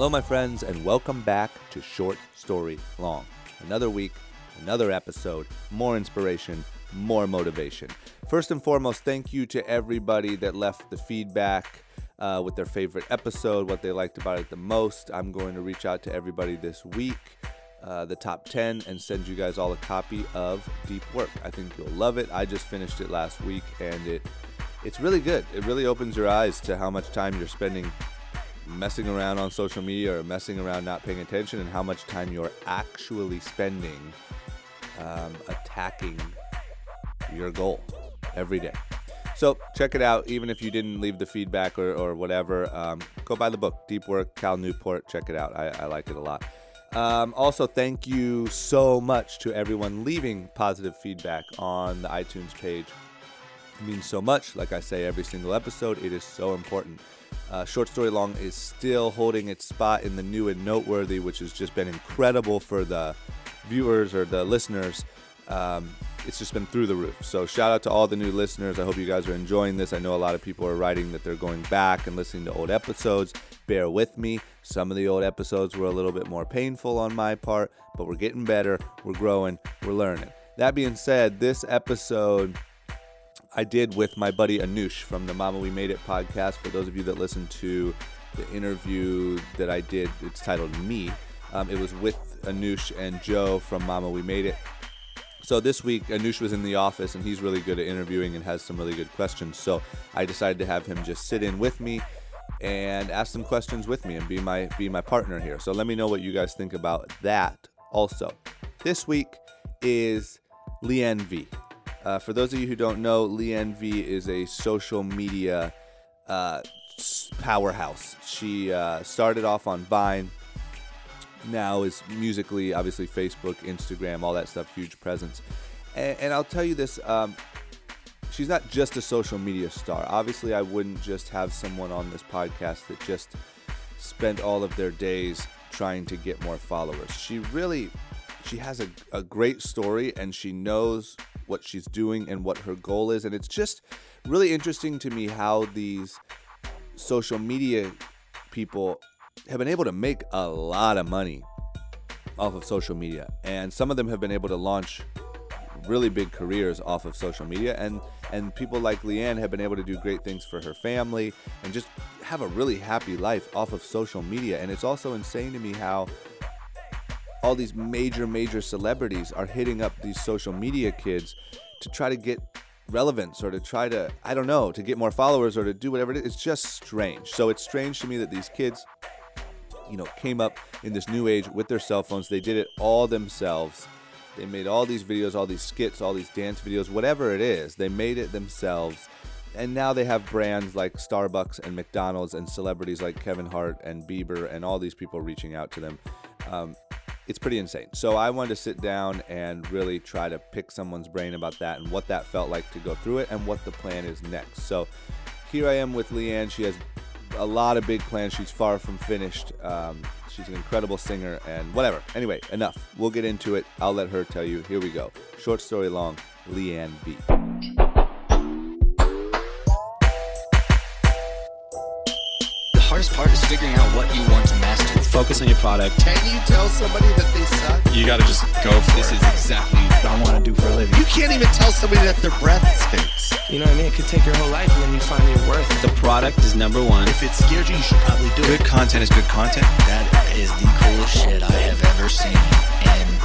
Hello, my friends, and welcome back to Short Story Long. Another week, another episode, more inspiration, more motivation. First and foremost, thank you to everybody that left the feedback uh, with their favorite episode, what they liked about it the most. I'm going to reach out to everybody this week, uh, the top 10, and send you guys all a copy of Deep Work. I think you'll love it. I just finished it last week, and it it's really good. It really opens your eyes to how much time you're spending messing around on social media or messing around not paying attention and how much time you're actually spending um, attacking your goal every day. So check it out. Even if you didn't leave the feedback or, or whatever, um, go buy the book, Deep Work, Cal Newport. Check it out. I, I like it a lot. Um, also, thank you so much to everyone leaving positive feedback on the iTunes page. It means so much. Like I say every single episode, it is so important. Uh, Short Story Long is still holding its spot in the new and noteworthy, which has just been incredible for the viewers or the listeners. Um, it's just been through the roof. So shout out to all the new listeners. I hope you guys are enjoying this. I know a lot of people are writing that they're going back and listening to old episodes. Bear with me. Some of the old episodes were a little bit more painful on my part, but we're getting better. We're growing. We're learning. That being said, this episode I did with my buddy Anush from the Mama We Made It podcast. For those of you that listened to the interview that I did, it's titled Me. Um, it was with Anush and Joe from Mama We Made It. So this week, Anush was in the office and he's really good at interviewing and has some really good questions. So I decided to have him just sit in with me and ask some questions with me and be my be my partner here. So let me know what you guys think about that. Also, this week is Liane V. Uh, for those of you who don't know, Liane V is a social media uh, powerhouse. She uh, started off on Vine, now is Musical.ly, obviously, Facebook, Instagram, all that stuff, huge presence. And, and I'll tell you this um, she's not just a social media star. Obviously, I wouldn't just have someone on this podcast that just spent all of their days trying to get more followers. She really she has a, a great story and she knows what she's doing and what her goal is. And it's just really interesting to me how these social media people have been able to make a lot of money off of social media. And some of them have been able to launch really big careers off of social media and and people like Liane have been able to do great things for her family and just have a really happy life off of social media and it's also insane to me how all these major, major celebrities are hitting up these social media kids to try to get relevance or to try to, I don't know, to get more followers or to do whatever it is. It's just strange. So it's strange to me that these kids, you know, came up in this new age with their cell phones. They did it all themselves. They made all these videos, all these skits, all these dance videos, whatever it is. They made it themselves. And now they have brands like Starbucks and McDonald's and celebrities like Kevin Hart and Bieber and all these people reaching out to them. Um, it's pretty insane. So I wanted to sit down and really try to pick someone's brain about that and what that felt like to go through it and what the plan is next. So here I am with Liane. She has a lot of big plans. She's far from finished. Um, she's an incredible singer and whatever. Anyway, enough. We'll get into it. I'll let her tell you. Here we go. Short story long, Liane V. The hardest part is figuring out what you want. Focus on your product. Can you tell somebody that they suck? You got to just go for This it. is exactly what I want to do for a living. You can't even tell somebody that their breath stinks. You know what I mean? It could take your whole life and then you find your worth. the product is number one. If it scares you, you should probably do Good it. Good content is good content. That is the coolest shit I have ever seen in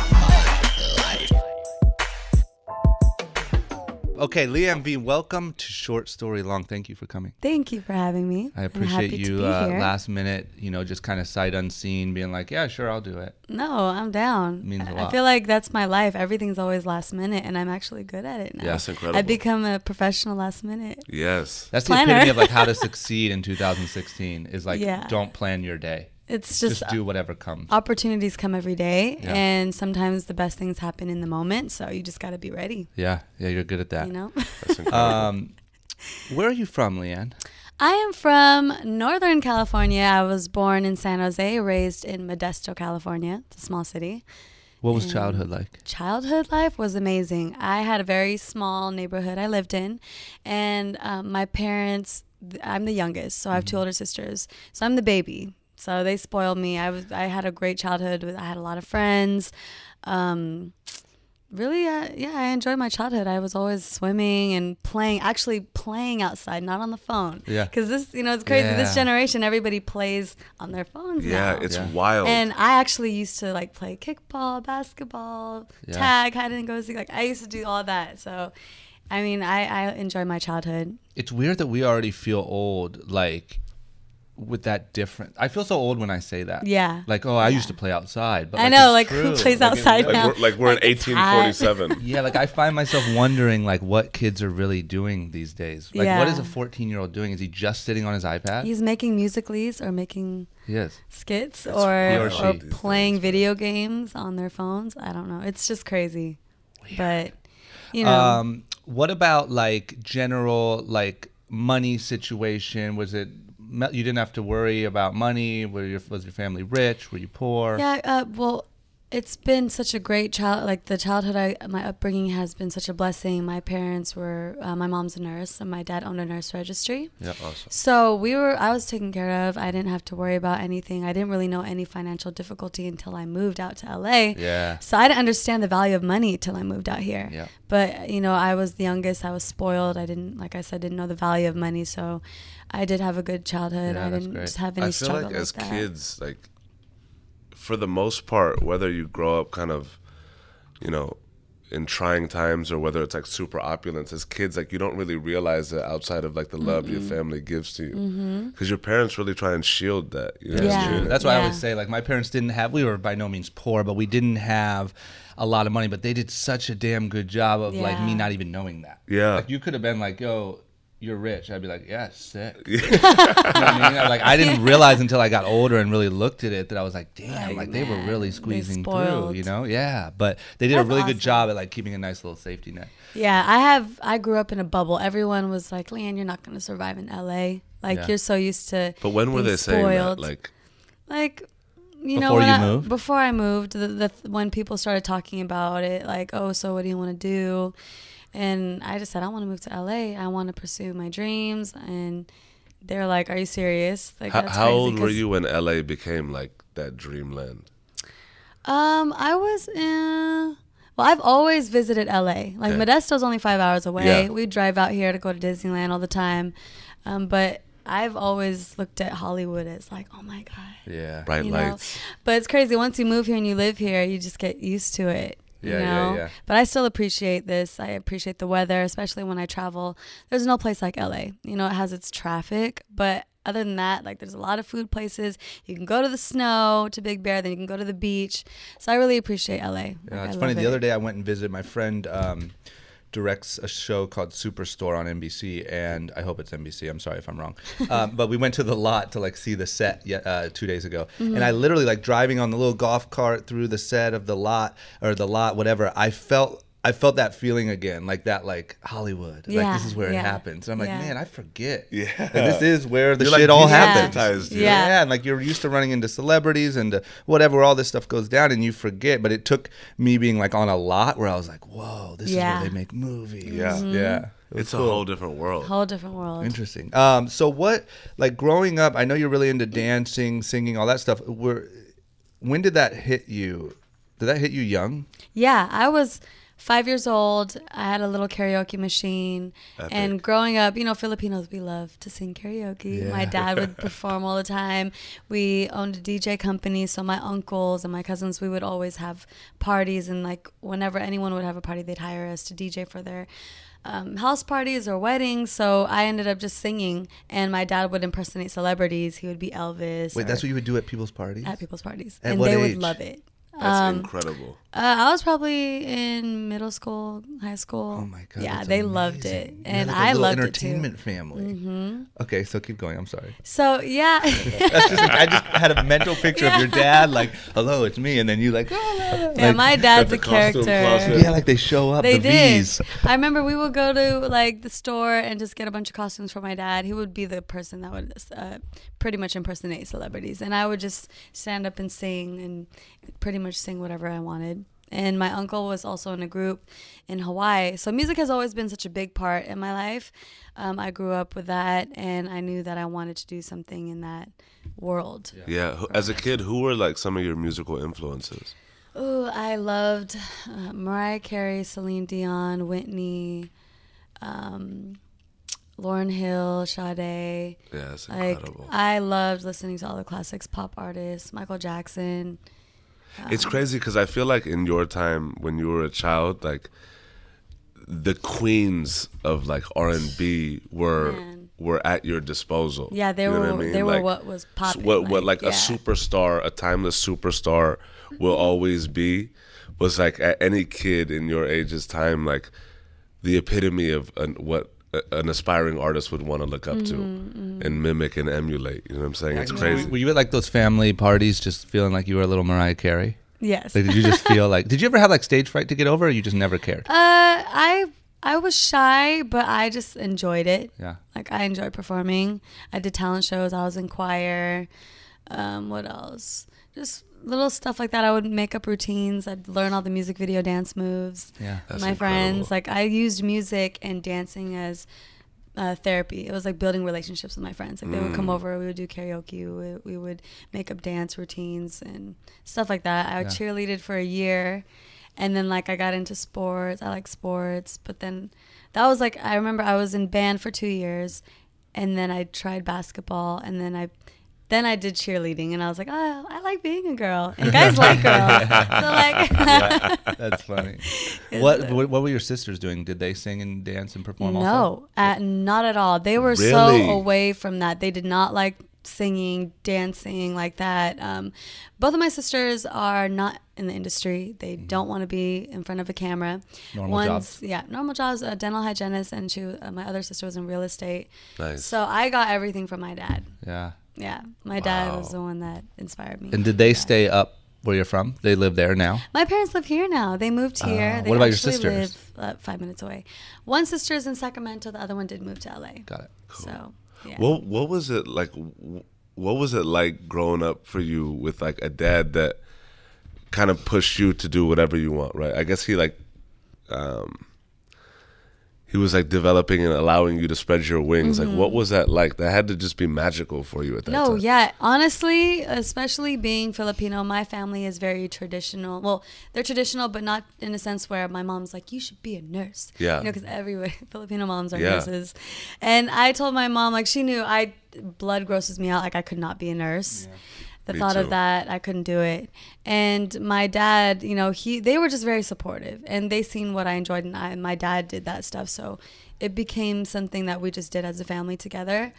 Okay, Liane V, welcome to Short Story Long. Thank you for coming. Thank you for having me. I appreciate you uh, last minute, you know, just kind of sight unseen, being like, yeah, sure, I'll do it. No, I'm down. Means a I- lot. I feel like that's my life. Everything's always last minute, and I'm actually good at it now. Yeah. That's incredible. I've become a professional last minute. Yes. That's the Planner. epitome of like how to succeed in 2016 is like, Yeah. don't plan your day. It's Just, just, do whatever comes. opportunities come every day, Yeah. and sometimes the best things happen in the moment. So you just got to be ready. yeah, yeah, you're good at that. You know. Um, where are you from, Liane? I am from Northern California. I was born in San Jose, raised in Modesto, California. It's a small city. What was And childhood like? Childhood life was amazing. I had a very small neighborhood I lived in, and um, my parents. I'm the youngest, so I have two older sisters. So I'm the baby. So they spoiled me. I was I had a great childhood. I had a lot of friends. Um, really, uh, yeah, I enjoyed my childhood. I was always swimming and playing, actually playing outside, not on the phone. Yeah. Because this, you know, it's crazy. Yeah. This generation, everybody plays on their phones. Yeah, now. it's Yeah. wild. And I actually used to like play kickball, basketball, Yeah. tag, hide and go seek. Like I used to do all that. So, I mean, I I enjoy my childhood. It's weird that we already feel old, like with that different. I feel so old when I say that. Yeah. Like, oh, I used to play outside. But I like, know, it's like, who plays Like, outside like now? we're, like we're in Like, hot. 1847. Yeah, like I find myself wondering, like, what kids are really doing these days. Like, what is a 14 year old doing? Is he just sitting on his iPad? He's making musicals or making yes. skits He or, or or, playing video games on their phones. I don't know. It's just crazy. But you know, Um, what about like general like money situation? Was it me- you didn't have to worry about money? Were your was your family rich? Were you poor? yeah. Uh, well, it's been such a great child. Like the childhood, I my upbringing has been such a blessing. My parents were. Uh, my mom's a nurse, and my dad owned a nurse registry. Yeah. Awesome. So we were, I was taken care of. I didn't have to worry about anything. I didn't really know any financial difficulty until I moved out to LA. Yeah. So I didn't understand the value of money till I moved out here. Yeah. But you know, I was the youngest. I was spoiled. I didn't, like I said, didn't know the value of money. So I did have a good childhood. Yeah, I didn't great. just have any I feel struggle like as that. kids, like for the most part, whether you grow up kind of, you know, in trying times or whether it's like super opulence, as kids, like you don't really realize that outside of like the love your family gives to you, because your parents really try and shield that. You know? Mm-hmm. Yeah. Shield it. That's why I always say, like, my parents didn't have, we were by no means poor, but we didn't have a lot of money, but they did such a damn good job of, like, me not even knowing that. Yeah. Like, you could have been like, yo, you're rich. I'd be like, yeah, sick. you know what I mean? Like, I didn't realize until I got older and really looked at it that I was like, damn, Like, like, they were really squeezing through, you know? Yeah. But they did a That's really good job at, like, keeping a nice little safety net. Yeah, I have. I grew up in a bubble. Everyone was like, "Liane, you're not going to survive in LA. Like Yeah. you're so used to." But when were being they saying that? spoiled." Like, like you know Before when you I- moved? before i moved the, the when people started talking about it like oh so what do you want to do and i just said i want to move to la i want to pursue my dreams and they're like are you serious like how, how old were you when LA became like that dreamland? um i was in well i've always visited la like Okay. modesto's only five hours away Yeah. we drive out here to go to disneyland all the time um, but i've always looked at hollywood as like oh my god Yeah. Bright you know? lights. But it's crazy. Once you move here and you live here, you just get used to it. You Yeah, yeah, know? yeah. But I still appreciate this. I appreciate the weather, especially when I travel. There's no place like LA. You know, it has its traffic, but other than that, like there's a lot of food places. You can go to the snow to Big Bear, then you can go to the beach. So I really appreciate LA. Like, Yeah, it's funny. love The other day, I went and visited my friend. Um, directs a show called Superstore on NBC, and I hope it's NBC. I'm sorry if I'm wrong, um, but we went to the lot to like see the set uh, two days ago, and I literally like driving on the little golf cart through the set of the lot or the lot, whatever. I felt. I felt that feeling again, like that, like Hollywood. like this is where it happens. And I'm like, yeah. man, I forget. Yeah. Like, this is where the You're, like, shit all happens. desensitized. Yeah. Yeah, and like you're used to running into celebrities and uh, whatever, all this stuff goes down, and you forget. But it took me being like on a lot where I was like, "Whoa, this is where they make movies." Yeah. yeah, It was It's a whole different world. Whole different world. interesting. Um, so what, like growing up, I know you're really into dancing, singing, all that stuff. Were when did that hit you? Did that hit you young? Yeah, I was five years old. I had a little karaoke machine. And growing up, you know, Filipinos, we love to sing karaoke. My dad would perform all the time. We owned a DJ company. So my uncles and my cousins, we would always have parties. And like whenever anyone would have a party, they'd hire us to DJ for their. Um, house parties or weddings, so I ended up just singing, and my dad would impersonate celebrities. He would be Elvis. Wait, that's what you would do at people's parties? at people's parties, At and they age? would love it. That's Um, incredible. uh, I was probably in middle school, high school. Oh my god! Yeah, they loved it, and like I loved it entertainment too. family. Mm-hmm. Okay, so keep going. I'm sorry. So yeah, That's just I just had a mental picture of your dad, like, "Hello, it's me," and then you like, "Oh, yeah, like- my dad's a character. closet. yeah, like they show up. They the did. V's. I remember we would go to like the store and just get a bunch of costumes for my dad. He would be the person that would uh, pretty much impersonate celebrities, and I would just stand up and sing and pretty much sing whatever I wanted. And my uncle was also in a group in Hawaii. So music has always been such a big part in my life. Um, I grew up with that, and I knew that I wanted to do something in that world. Yeah. who- As a kid, who were like some of your musical influences? Oh, I loved uh, Mariah Carey, Celine Dion, Whitney, um, Lauryn Hill, Sade. Yeah, that's Like incredible. I loved listening to all the classics, pop artists, Michael Jackson. It's crazy because I feel like in your time when you were a child, like the queens of like R and B were Man. were at your disposal. Yeah, they You were. what I mean? They were what was popping. What what like yeah. a superstar, a timeless superstar will always be was like at any kid in your age's time, like the epitome of an, what a- an aspiring artist would want to look up to Mm-hmm, and mimic and emulate. You know what I'm saying? It's Were- crazy. Were you at like those family parties, just feeling like you were a little Mariah Carey? Yes. Like, did you just feel like? Did you ever have like stage fright to get over, or you just never cared? Uh, I I was shy, but I just enjoyed it. Yeah. Like I enjoyed performing. I did talent shows. I was in choir. Um, what else? Just little stuff like that. I would make up routines. I'd learn all the music video dance moves. Yeah. with That's my incredible. friends. Like I used music and dancing as uh, therapy. It was like building relationships with my friends. Like they would Mm. come over, we would do karaoke, we would, we would make up dance routines and stuff like that. I Yeah. cheerleaded for a year, and then like I got into sports. I like sports, but then that was like I remember I was in band for two years, and then I tried basketball, and then I. Then I did cheerleading, and I was like, "Oh, I like being a girl, and guys like girls." So like, That's funny. what, what What were your sisters doing? Did they sing and dance and perform? Also? No, at, not at all. They were Really? so away from that. They did not like singing, dancing like that. Um, both of my sisters are not in the industry. They don't want to be in front of a camera. Mm-hmm. Normal One's, jobs. Yeah, normal jobs. A dental hygienist, and she. Uh, my other sister was in real estate. Nice. So I got everything from my dad. Yeah. Yeah, my dad was the one that inspired me. And did they Yeah. stay up where you're from? They live there now. My parents live here now. They moved here. Ah, they what about your actually sisters? Live, uh, five minutes away. One sister is in Sacramento. The other one did move to LA. Got it. So, yeah. What what was it like? w- What was it like growing up for you with like a dad that kind of pushed you to do whatever you want, right? I guess he like, um, he was like developing and allowing you to spread your wings. Like, what was that like? That had to just be magical for you at that Mm-hmm. No, yeah. Honestly, especially being Filipino, my family is very traditional. Well, they're traditional, but not in a sense where my mom's like, you should be a nurse. Yeah. You know, because everybody, Filipino moms are Yeah. nurses. And I told my mom, like, she knew I, blood grosses me out. Like, I could not be a nurse. The Me thought too. of that, I couldn't do it. And my dad, you know, he they were just very supportive, and they seen what I enjoyed, and I, my dad did that stuff, so it became something that we just did as a family together.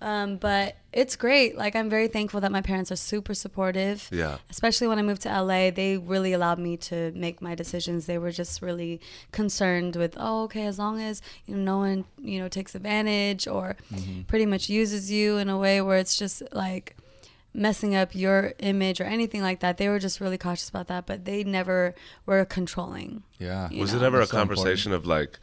Um, but it's great. Like I'm very thankful that my parents are super supportive. Yeah. Especially when I moved to LA, they really allowed me to make my decisions. They were just really concerned with, oh, okay, as long as you know no one you know takes advantage or pretty much uses you in a way where it's just like messing up your image or anything like that. They were just really cautious about that, but they never were controlling. Yeah. Was know, it ever a That's so important. conversation of like,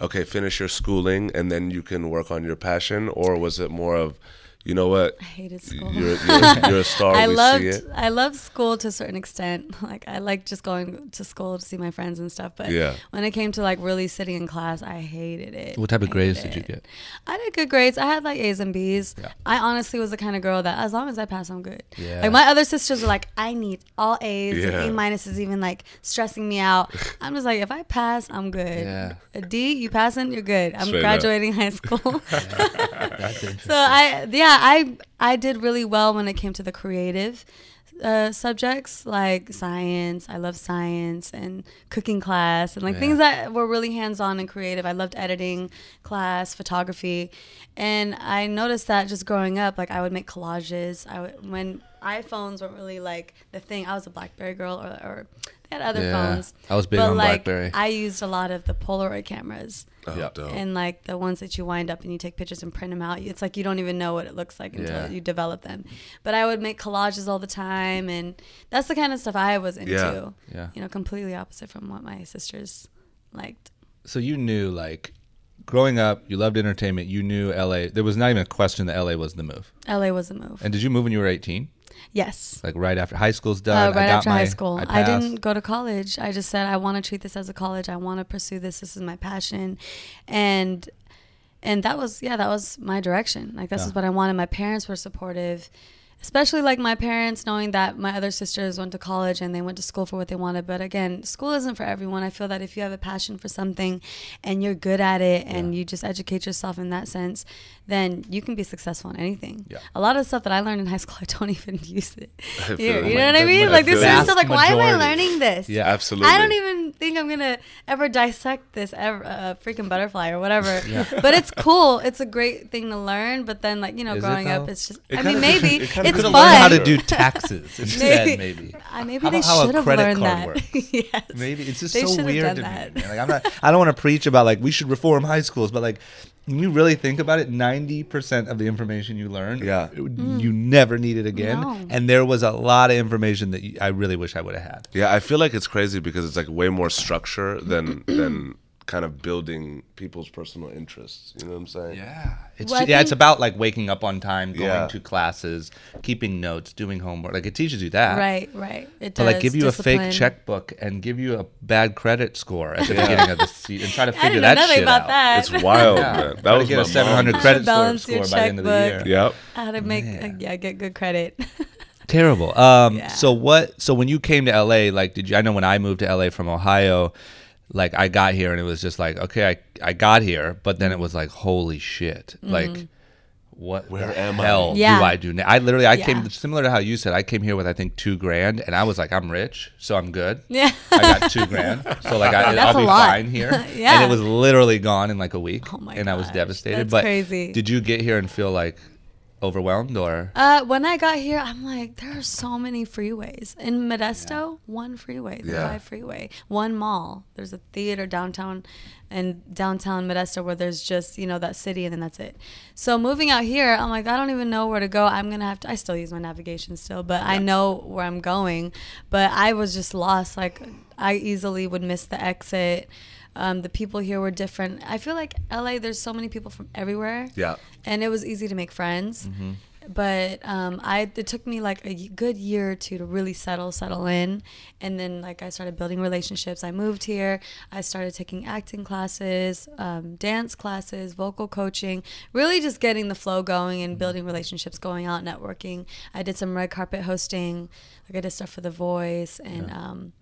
okay, finish your schooling and then you can work on your passion, or was it more of, you know what, I hated school. you're you're, you're a star. I we loved see it. I loved school to a certain extent. Like I liked just going to school to see my friends and stuff. But Yeah. when it came to like really sitting in class, I hated it. What type of I grades hated did you get? I did good grades. I had like A's and B's. Yeah. I honestly was the kind of girl that as long as I pass, I'm good. Yeah. Like my other sisters were like, I need all A's. Yeah. A minus is even like stressing me out. I'm just like, if I pass, I'm good. Yeah. A D, you passing, you're good. I'm Straight up. graduating high school. That's interesting. So I yeah I I did really well when it came to the creative uh, subjects like science. I love science and cooking class and like Yeah. things that were really hands on and creative. I loved editing class, photography, and I noticed that just growing up, like I would make collages. I would when iPhones weren't really like the thing. I was a BlackBerry girl, or, or they had other Yeah. phones. I was big but on like, BlackBerry. I used a lot of the Polaroid cameras Oh, Yep. dope. and like the ones that you wind up and you take pictures and print them out. It's like you don't even know what it looks like until Yeah. you develop them. But I would make collages all the time, and that's the kind of stuff I was into. Yeah. Yeah. You know, completely opposite from what my sisters liked. So you knew like growing up, you loved entertainment. You knew LA. There was not even a question that LA was the move. LA was a move. And did you move when you were 18? Yes. Like right after high school's Uh, done. right I got after my, high school. I, passed. didn't go to college. I just said I want to treat this as a college. I want to pursue this. This is my passion, and and that was yeah, that was my direction. Like this is what I wanted. My parents were supportive, especially like my parents knowing that my other sisters went to college and they went to school for what they wanted. But again, school isn't for everyone. I feel that if you have a passion for something and you're good at it and you just educate yourself in that sense, then you can be successful in anything. Yeah. A lot of stuff that I learned in high school, I don't even use it. feel Here, like you know what I mean? Like this is vast stuff like, why am I learning this? Yeah. Absolutely. I don't even think I'm gonna ever dissect this ever, uh, freaking butterfly or whatever. yeah. But it's cool. It's a great thing to learn. But then, like you know, Is it, growing up, it's just. It I kinda mean, maybe it it's could've fun. how to do taxes instead, maybe. Uh, maybe How they about how a should have learned that. yes. Maybe it's just They so weird to that. me. Like I'm not. I don't want to preach about like we should reform high schools, but like when you really think about it, ninety percent of the information you learn, Yeah. it would- mm. you never need it again. No. And there was a lot of information that you, I really wish I would have had. Yeah, I feel like it's crazy because it's like way more structure than than kind of building people's personal interests. You know what I'm saying? Yeah, it's Well, I yeah, it's about like waking up on time, going Yeah. to classes, keeping notes, doing homework. Like it teaches you that. Right, right. It To does. like give you a fake checkbook and give you a bad credit score at the beginning of the season and try to I figure didn't know that nothing shit about out. that. It's wild, Yeah. man. That Try to was get my a 700 mom. credit score, balance your score by the end of the year. checkbook. Yep. How to make uh, Man. yeah get good credit. Terrible. Um, Yeah. So what? So when you came to LA, like, did you? I know when I moved to LA from Ohio, like I got here and it was just like, okay, I I got here, but then it was like, holy shit, mm-hmm. like. What Where the am I? Yeah. do I do now? I literally, I Yeah. came similar to how you said. I came here with I think two grand, and I was like, I'm rich, so I'm good. yeah. I got two grand, so like I, That's I'll be lot. fine here. yeah. And it was literally gone in like a week, Oh my and I was devastated. that's but crazy. did you get here and feel like overwhelmed or? Uh, when I got here, I'm like, there are so many freeways in Modesto. One freeway, the Yeah. five freeway, one mall. There's a theater downtown, and downtown Modesto where there's just you know that city, and then that's it. So moving out here, I'm like, I don't even know where to go. I'm gonna have to. I still use my navigation still, but I know where I'm going. But I was just lost. Like I easily would miss the exit. Um, the people here were different. I feel like LA. There's so many people from everywhere Yeah. and it was easy to make friends. Mm-hmm. But um, I it took me like a good year or two to really settle settle in, and then like I started building relationships. I moved here. I started taking acting classes, um, dance classes, vocal coaching. Really just getting the flow going and building relationships, going out networking. I did some red carpet hosting. Like I did stuff for The Voice and. Um,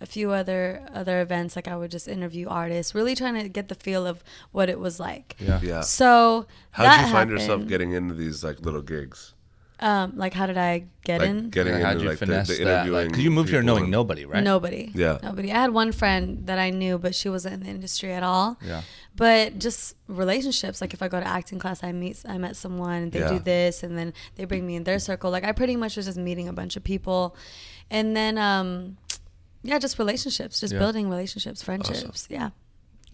a few other other events like I would just interview artists, really trying to get the feel of what it was like. Yeah. Yeah. So how did that you find yourself getting into these like little gigs? Um, like how did I get Like in? getting Like, how'd into you like the, finesse the that? interviewing. Because you moved here knowing and- nobody, right? Nobody. Yeah. Nobody. I had one friend that I knew, but she wasn't in the industry at all. Yeah. But just relationships. Like if I go to acting class, I meet, I met someone, and they Yeah. do this, and then they bring me in their circle. Like I pretty much was just meeting a bunch of people, and then um, yeah, just relationships, just Yeah. building relationships, friendships. Yeah.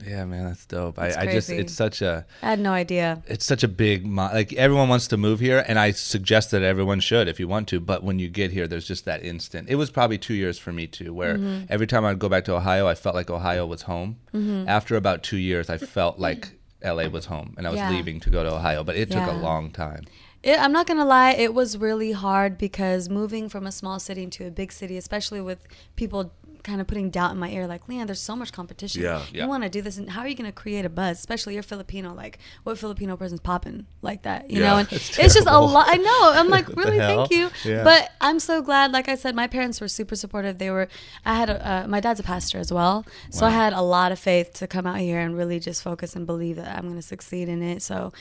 Yeah, man, that's dope. I, I just, it's such a I had no idea. it's such a big like everyone wants to move here, and I suggest that everyone should if you want to. But when you get here, there's just that instant. It was probably two years for me too, where Mm-hmm. every time I'd go back to Ohio, I felt like Ohio was home. Mm-hmm. After about two years, I felt like LA was home, and I was Yeah. leaving to go to Ohio. But it took a long time. It, I'm not gonna lie, it was really hard because moving from a small city into a big city, especially with people kind of putting doubt in my ear, like, Leon, there's so much competition. Yeah. Yeah. You want to do this, and how are you gonna create a buzz? Especially you're Filipino, like, what Filipino person's popping like that? You Yeah, know, and it's it's, just a lot. I know. I'm like, really, thank you. Yeah. But I'm so glad. Like I said, my parents were super supportive. They were. I had a, uh, my dad's a pastor as well, so I had a lot of faith to come out here and really just focus and believe that I'm gonna succeed in it. So.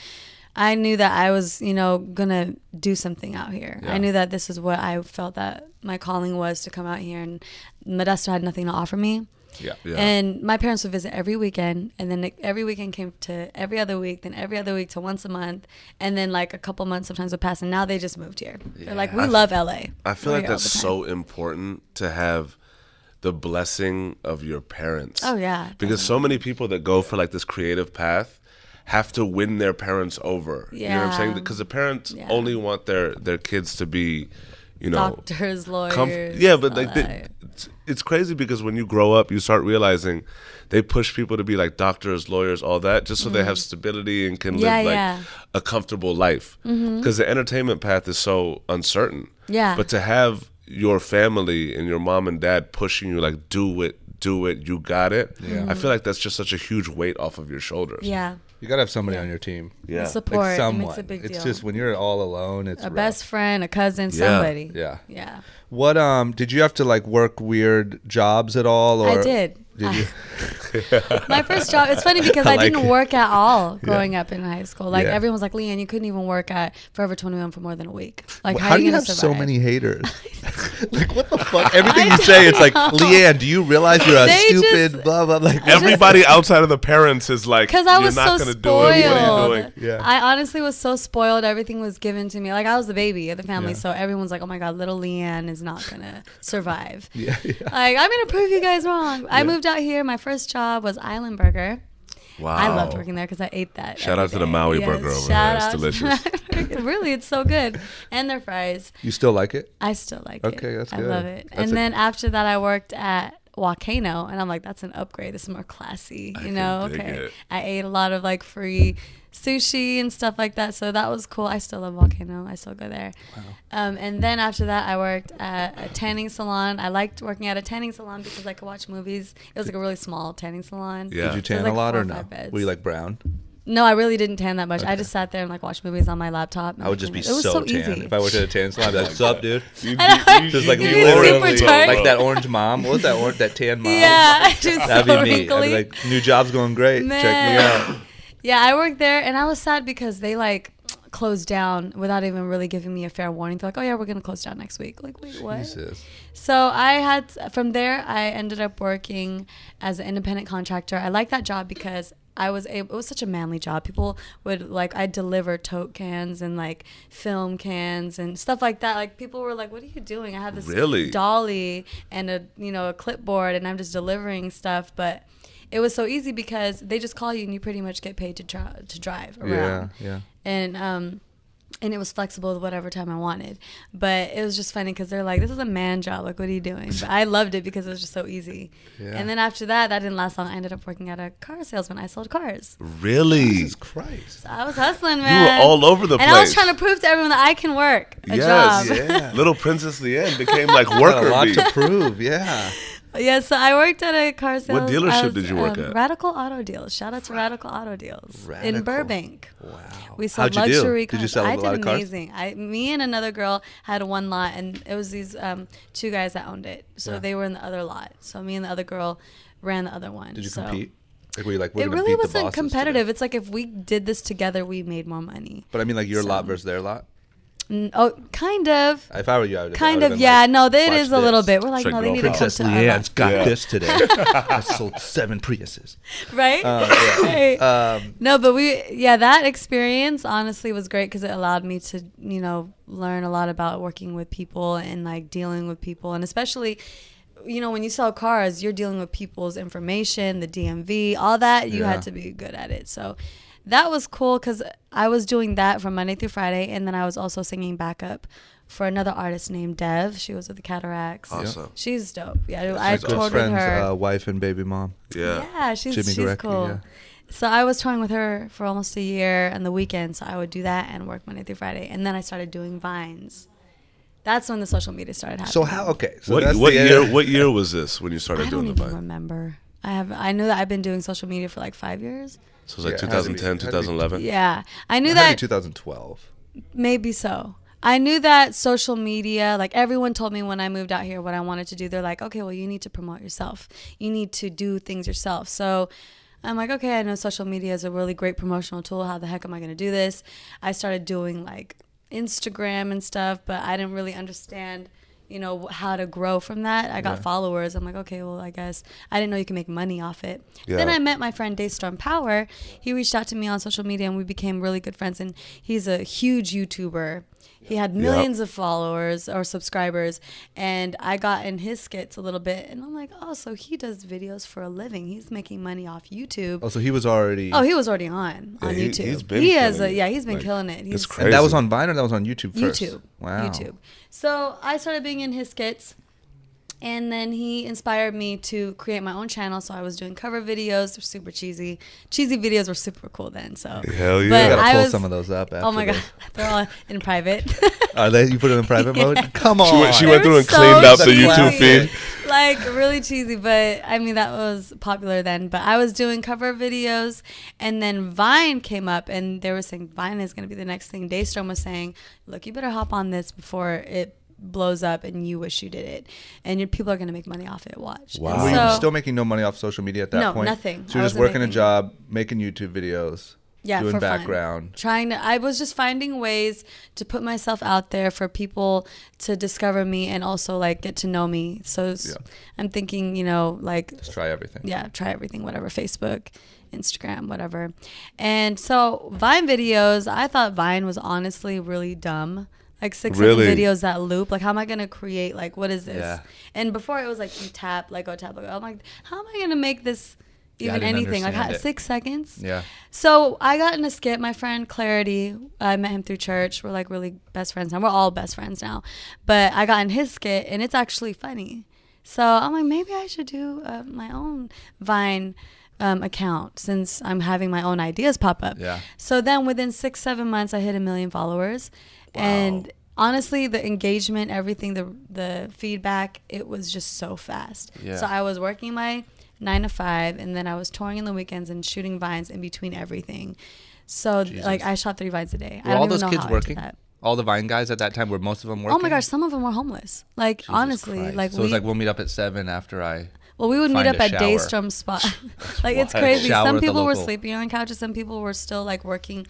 I knew that I was, you know, gonna do something out here. Yeah. I knew that this is what I felt that my calling was to come out here, and Modesto had nothing to offer me. Yeah. Yeah. And my parents would visit every weekend, and then every weekend came to every other week, then every other week to once a month, and then like a couple months sometimes would pass, and now they just moved here. Yeah. They're like, we love LA. I feel We're like that's so important to have the blessing of your parents. Oh yeah, Because so many people that go for like this creative path have to win their parents over. You know what I'm saying? Because the parents Yeah. only want their their kids to be, you know, doctors, lawyers. comf- yeah, but like they, it's, it's crazy because when you grow up, you start realizing they push people to be like doctors, lawyers, all that, just so they have stability and can. Yeah, live like yeah. a comfortable life. Mm-hmm. Because the entertainment path is so uncertain. Yeah. But to have your family and your mom and dad pushing you like do it, do it, you got it. yeah. I feel like that's just such a huge weight off of your shoulders. yeah. You gotta have somebody on your team. Yeah. The support Like it someone. makes a big it's just when you're all alone. It's a rough. best friend, a cousin, Yeah. somebody. Yeah. Yeah. What um did you have to like work weird jobs at all? Or I did. Did you? My first job. It's funny because I I, like didn't it. work at all growing up in high school. Like Yeah. everyone was like, "Liane, you couldn't even work at Forever 21 for more than a week. Like, how, how, do you gonna have so many haters? like what the fuck? Everything I you say, it's like, don't. Liane, do you realize you're a They stupid just- blah blah like Everybody outside of the parents is like, Because I you're was not so gonna spoiled. do it. What are you doing? Yeah. I honestly was so spoiled. Everything was given to me. Like I was the baby of the family, Yeah. so everyone's like, "Oh my god, little Liane is not gonna survive." Yeah, yeah. Like I'm gonna prove you guys wrong. I moved out here. My first job was Island Burger. Wow. I loved working there because I ate that. Shout every out to the. Maui Yes, burger over shout there. It's delicious. really, it's so good, and their fries. You still like it? I still like it. Okay, that's good. I love it. That's and a- then after that, I worked at Volcano, and I'm like, that's an upgrade. This is more classy, you can know. dig Okay, it. I ate a lot of like free sushi and stuff like that, so that was cool. I still love Volcano. I still go there. Um, and then after that, I worked at a tanning salon. I liked working at a tanning salon because I could watch movies. It was like a really small tanning salon. Yeah. Did you So was tan like a lot or or no? five. Were you like brown? No, I really didn't tan that much. I just sat there and like watched movies on my laptop. I would just be so, so, tan. easy. If I worked at a tan salon, like, "What's up, dude?" You, you- Just like You'd you be literally, like that orange mom. What was that orange? That tan mom? yeah, just That'd so be me. I'd be like, "New job's going great. Check me out." Yeah, I worked there, and I was sad because they like closed down without even really giving me a fair warning. They're like, "Oh yeah, we're gonna close down next week." Like, wait, what? Jesus. So I had from there, I ended up working as an independent contractor. I liked that job because I was able. It was such a manly job. People would like I deliver tote cans and like film cans and stuff like that. Like people were like, "What are you doing?" I have this Really? dolly and a you know a clipboard, and I'm just delivering stuff, but. It was so easy because they just call you and you pretty much get paid to try, to drive around Yeah, yeah. and um and it was flexible with whatever time I wanted. But it was just funny because they're like, "This is a man job. Like, what are you doing?" But I loved it because it was just so easy. Yeah. And then after that, that didn't last long. I ended up working at a car salesman. I sold cars. really? Jesus Christ. So I was hustling, man. You were all over the place. and I was trying to prove to everyone that I can work a Yes. job. Yeah. Little Princess Liane became like Got a worker lot bee. to prove. Yeah. Yeah, so I worked at a car sales. What dealership was, did you work um, at? Radical Auto Deals. Shout out to Radical Auto Deals in Burbank. Wow. We sold How'd you luxury Did you cars. sell a I lot did of cars? amazing. I, me and another girl had one lot, and it was these um, two guys that owned it. So Yeah. they were in the other lot. So me and the other girl ran the other one. Did you So compete? Like, were you like, we're It really wasn't competitive. today? It's like if we did this together, we made more money. But I mean, like your lot versus their lot. N- Oh, kind of. If I were you, I would. Kind of, have yeah. Like, no, that watch is a little bit. We're like, It's like no, they need to come Princess to our lot. Liane's got Yeah. this today. I sold seven Priuses. right? Uh, yeah. Right. Um, No, but we, yeah, that experience honestly was great because it allowed me to, you know, learn a lot about working with people and like dealing with people. And especially, you know, when you sell cars, you're dealing with people's information, the DMV, all that. You Yeah. had to be good at it. So that was cool because I was doing that from Monday through Friday. And then I was also singing backup for another artist named Dev. She was with the Cataracs. Awesome. She's dope. Yeah, I She's good toured with friends, her. uh, wife and baby mom. Yeah. Yeah, she's Jimmy she's Garecki, cool. yeah. So I was touring with her for almost a year and the weekend. So I would do that and work Monday through Friday, and then I started doing vines. That's when the social media started happening. So how? Okay. So What, that's what the year? end. What year was this when you started I doing don't the even Vine? remember. I have. I know that I've been doing social media for like five years. So it was like Yeah, it had to be- 2010, had to be- 2011. Yeah, I knew It had to that 2012. maybe so. I knew that social media, like everyone told me when I moved out here what I wanted to do. They're like, okay, well, you need to promote yourself. You need to do things yourself. So I'm like, okay, I know social media is a really great promotional tool. How the heck am I going to do this? I started doing like Instagram and stuff, but I didn't really understand, you know, how to grow from that. I got followers. I'm like, okay, well, I guess I didn't know you can make money off it. Then I met my friend DeStorm Power. He reached out to me on social media and we became really good friends. And he's a huge YouTuber. He had millions of followers or subscribers, and I got in his skits a little bit, and I'm like, oh, so he does videos for a living. He's making money off YouTube. Oh, so he was already. Oh, he was already on on he- YouTube. he has a yeah, he's been Like, killing it. He's, it's and that was on Vine or that was on YouTube first? YouTube. Wow. YouTube. So I started being in his skits. And then he inspired me to create my own channel. So I was doing cover videos. They're super cheesy. Cheesy videos were super cool then. So Hell yeah. But You gotta I pull was- some of those up. After Oh my god, this. they're all in private. Are they? You put it in private mode? Come on. She went, she went through and so cleaned up the. YouTube feed. like really cheesy, but I mean that was popular then. But I was doing cover videos, and then Vine came up, and they were saying Vine is going to be the next thing. DeStorm was saying, "Look, you better hop on this before it." Blows up and you wish you did it and your people are going to make money off it watch Wow. And Were you still making no money off social media at that No, point? nothing. So you're just wasn't working a job, making YouTube videos, yeah, doing for fun. background. Trying to, I was just finding ways to put myself out there for people to discover me and also like get to know me. So Yeah. I'm thinking, you know, like Just try everything. yeah, try everything, whatever, Facebook, Instagram, whatever. And so Vine videos, I thought Vine was honestly really dumb. Like six Really? second videos that loop. Like, how am I gonna create? Like, what is this? Yeah. And before it was like you tap, like go tap, like. I'm like, how am I gonna make this even didn't anything? Like how, six seconds. Yeah. So I got in a skit. My friend Clarity, I met him through church. We're like really best friends now. We're all best friends now. But I got in his skit, and it's actually funny. So I'm like, maybe I should do uh, my own Vine um, account since I'm having my own ideas pop up. Yeah. So then within six, seven months, I hit a million followers. And honestly, the engagement, everything, the the feedback, it was just so fast. Yeah. So I was working my nine to five, and then I was touring in the weekends and shooting vines in between everything. So like I shot three vines a day. I don't all those know kids working? All the Vine guys at that time were most of them working. Oh my gosh, some of them were homeless. Like Jesus honestly, Christ. like so we it was like we'll meet up at seven after I. well, we would meet up at shower. DeStorm spot. like it's crazy. Shower Some people were sleeping on couches. Some people were still like working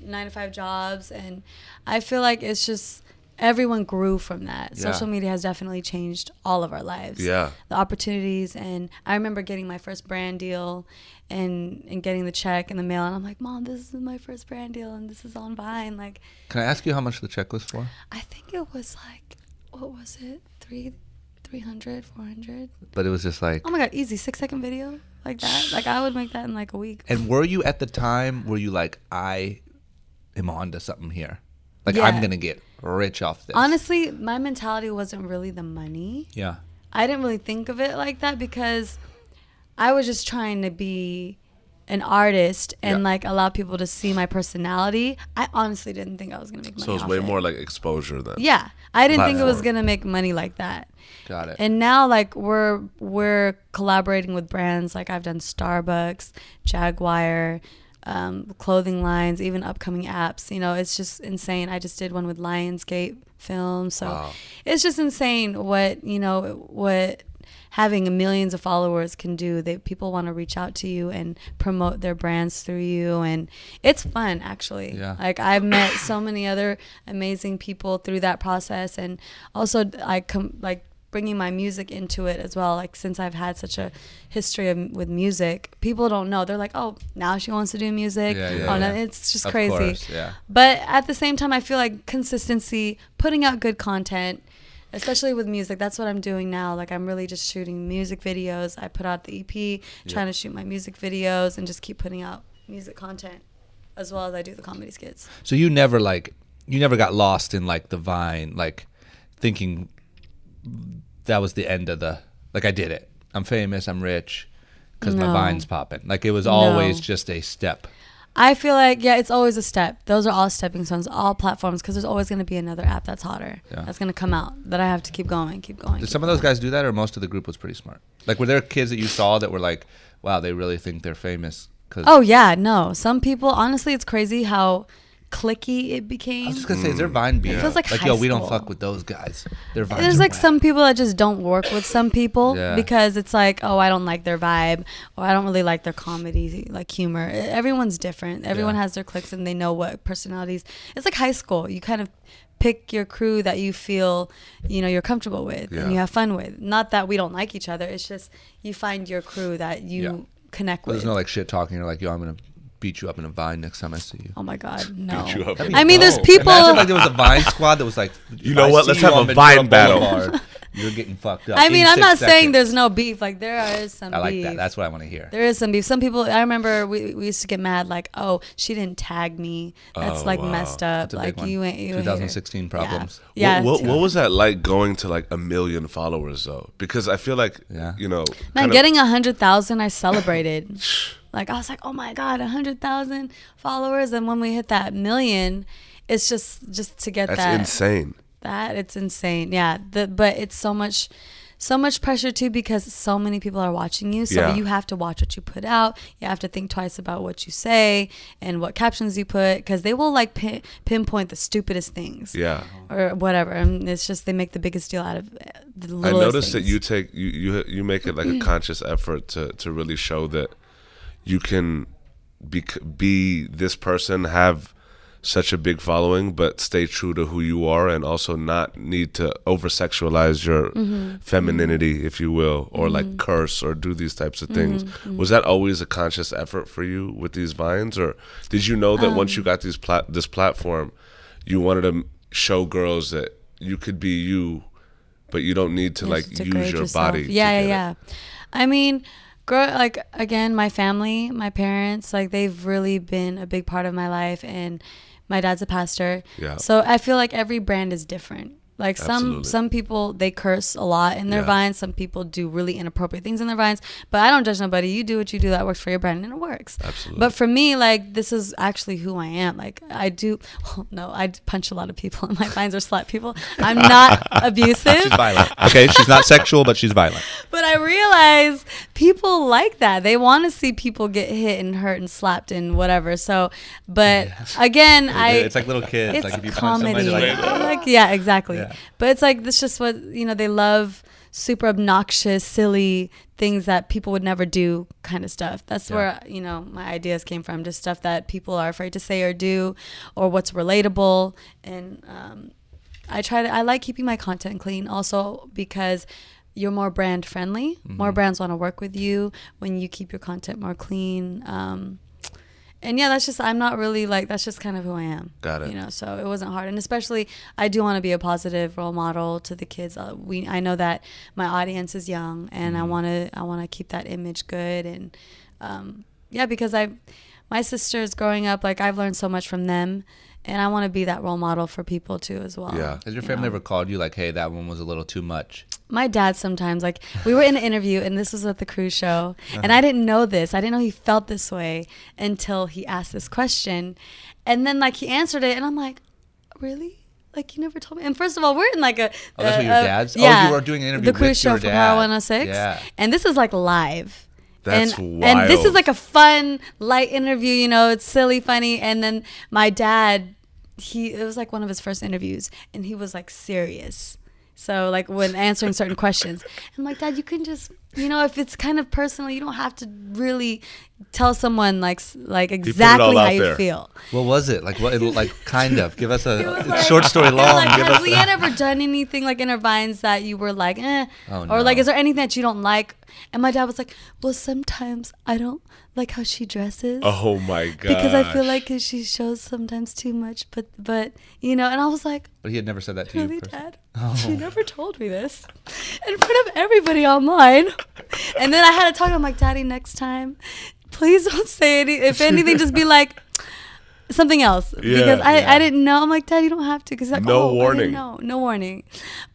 nine to five jobs, and I feel like it's just everyone grew from that. Yeah. Social media has definitely changed all of our lives. Yeah. the opportunities, and I remember getting my first brand deal. And, and getting the check in the mail and I'm like, Mom, this is my first brand deal and this is on Vine. Like Can I ask you how much the check was for? I think it was like what was it? Three 300, 400? But it was just like. Oh my god, easy six second video like that. Like I would make that in like a week. And were you at the time? Were you like, I am onto something here? Like Yeah. I'm gonna get rich off this. Honestly, my mentality wasn't really the money. Yeah. I didn't really think of it like that because I was just trying to be an artist and Yeah. like allow people to see my personality. I honestly didn't think I was gonna make money. So it's off way it. more like exposure then. Yeah, I didn't think it was gonna make money like that. Got it. And now like we're we're collaborating with brands like I've done Starbucks, Jaguar, um, clothing lines, even upcoming apps. You know, it's just insane. I just did one with Lionsgate Films, so Wow. it's just insane what you know what having millions of followers can do. They people want to reach out to you and promote their brands through you, and it's fun actually. Yeah. Like I've met so many other amazing people through that process, and also I come like bringing my music into it as well. Like since I've had such a history of, with music, people don't know. They're like, oh, now she wants to do music. Yeah, oh, yeah, no, yeah. it's just Of crazy. course, yeah. But at the same time, I feel like consistency, putting out good content, especially with music. That's what I'm doing now. Like I'm really just shooting music videos. I put out the EP, trying to shoot my music videos, and just keep putting out music content, as well as I do the comedy skits. So you never like you never got lost in like the vine, like thinking that was the end of the like I did it. I'm famous. I'm rich because my vine's popping. Like it was always No. just a step. I feel like yeah, it's always a step. Those are all stepping stones, all platforms, because there's always going to be another app that's hotter Yeah. that's going to come out that I have to keep going, keep going. Did keep some of those guys do that, or most of the group was pretty smart? Like were there kids that you saw that were like, wow, they really think they're famous? Cause Oh yeah, no. Some people, honestly, it's crazy how clicky it became. I was just gonna say, is there Vine beef? feels like like yo, we don't school. fuck with those guys. They're Vine. There's like some people that just don't work with some people Yeah. because it's like, oh, I don't like their vibe or I don't really like their comedy, like humor. Everyone's different. Everyone Yeah. has their cliques and they know what personalities. It's like high school. You kind of pick your crew that you feel, you know, you're comfortable with Yeah. and you have fun with. Not that we don't like each other. It's just you find your crew that you Yeah. connect with. there's no like shit talking. You're like, yo, I'm gonna beat you up in a vine next time I see you. oh my god, no. you up. I mean, there's people. Imagine like there was a Vine squad that was like, You know I what? Let's have a Vine battle. Boulevard. You're getting fucked up. I mean, I'm six not saying there's no beef. Like there is some I like beef. that. That's what I want to hear. There is some beef. Some people, I remember we, we used to get mad, like, oh, she didn't tag me. That's Oh, like wow. messed up. That's a big Like one. you ain't you ain't 2016 here. problems. Yeah. What, yeah. what, what was that like going to like a million followers though? Because I feel like Yeah. you know, Man, getting a hundred thousand, I celebrated. like I was like, oh my god, a hundred thousand followers, and when we hit that million, it's just just to get that's that insane. that it's insane. Yeah, the, but it's so much. So much pressure too because so many people are watching you. So Yeah. you have to watch what you put out. You have to think twice about what you say and what captions you put because they will like pin, pinpoint the stupidest things Yeah. or whatever. And it's just they make the biggest deal out of uh, the I noticed that you take you you you make it like a conscious effort to to really show that you can be be this person have such a big following but stay true to who you are and also not need to over sexualize your Mm-hmm. femininity if you will or like curse or do these types of things Mm-hmm. was that always a conscious effort for you with these vines or did you know that once you Um, got these plat- this platform you wanted to show girls that you could be you but you don't need to like use your yourself. body. to Yeah, yeah, it. yeah. I mean, grow like again, my family, my parents, like they've really been a big part of my life, and my dad's a pastor. Yeah. So I feel like every brand is different. Like some Absolutely. some people they curse a lot in their Yeah. vines. Some people do really inappropriate things in their vines. But I don't judge nobody. You do what you do that works for your brand, and it works. Absolutely. But for me, like this is actually who I am. Like I do. Oh, no, I punch a lot of people, and my vines are slap people. I'm not abusive. She's violent. Okay, she's not sexual, but she's violent. But I realize people like that. They want to see people get hit and hurt and slapped and whatever. So, but again, I it's like little kids. it's like if you punch comedy. somebody, like, Like, yeah, exactly. Yeah. But it's like it's just what you know. They love super obnoxious, silly things that people would never do, kind of stuff. That's where you know my ideas came from. Just stuff that people are afraid to say or do, or what's relatable. And um, I try to. I like keeping my content clean, also because you're more brand friendly. Mm-hmm. More brands want to work with you when you keep your content more clean. Um, and yeah, that's just I'm not really like that's just kind of who I am. Got it. You know, so it wasn't hard, and especially I do want to be a positive role model to the kids. Uh, we I know that my audience is young, and Mm-hmm. I want to I want to keep that image good, and um, yeah, because I my sisters growing up, like I've learned so much from them, and I want to be that role model for people too as well. Yeah. Has your you family know? ever called you like, "Hey, that one was a little too much"? My dad sometimes like we were in an interview and this was at the Cruz show Uh-huh. and i didn't know this. I didn't know he felt this way until he asked this question. And then like he answered it and i'm like really? Like you never told me? And first of all we're in like a Oh, that's a- what your a- dad's- oh, yeah. you were doing an interview the Cruz show for power 106 Yeah. and this is like live. That's and, and this is like a fun light interview you know it's silly funny. And then my dad he it was like one of his first interviews and he was like serious so like when answering certain questions. I'm like dad you can just you know if it's kind of personal you don't have to really tell someone like like it all exactly how you there. feel What was it like? What? it- Like, kind of. Give us a, It was a like- short story it was long. Like, Give has us. Liane ever done anything like in her vines that you were like, eh? Oh, Or like, is there anything that you don't like? And my dad was like, well, sometimes I don't like how she dresses. Oh my god. Because I feel like she shows sometimes too much, but but you know, and I was like, but he had never said that to you. really. Dad? Oh. She never told me this in front of everybody online. And then I had to talk. I'm like, Daddy, next time, please don't say any. If anything, just be like something else because I, yeah. I didn't know. I'm like, Dad, you don't have to because like, No oh, warning. didn't no warning.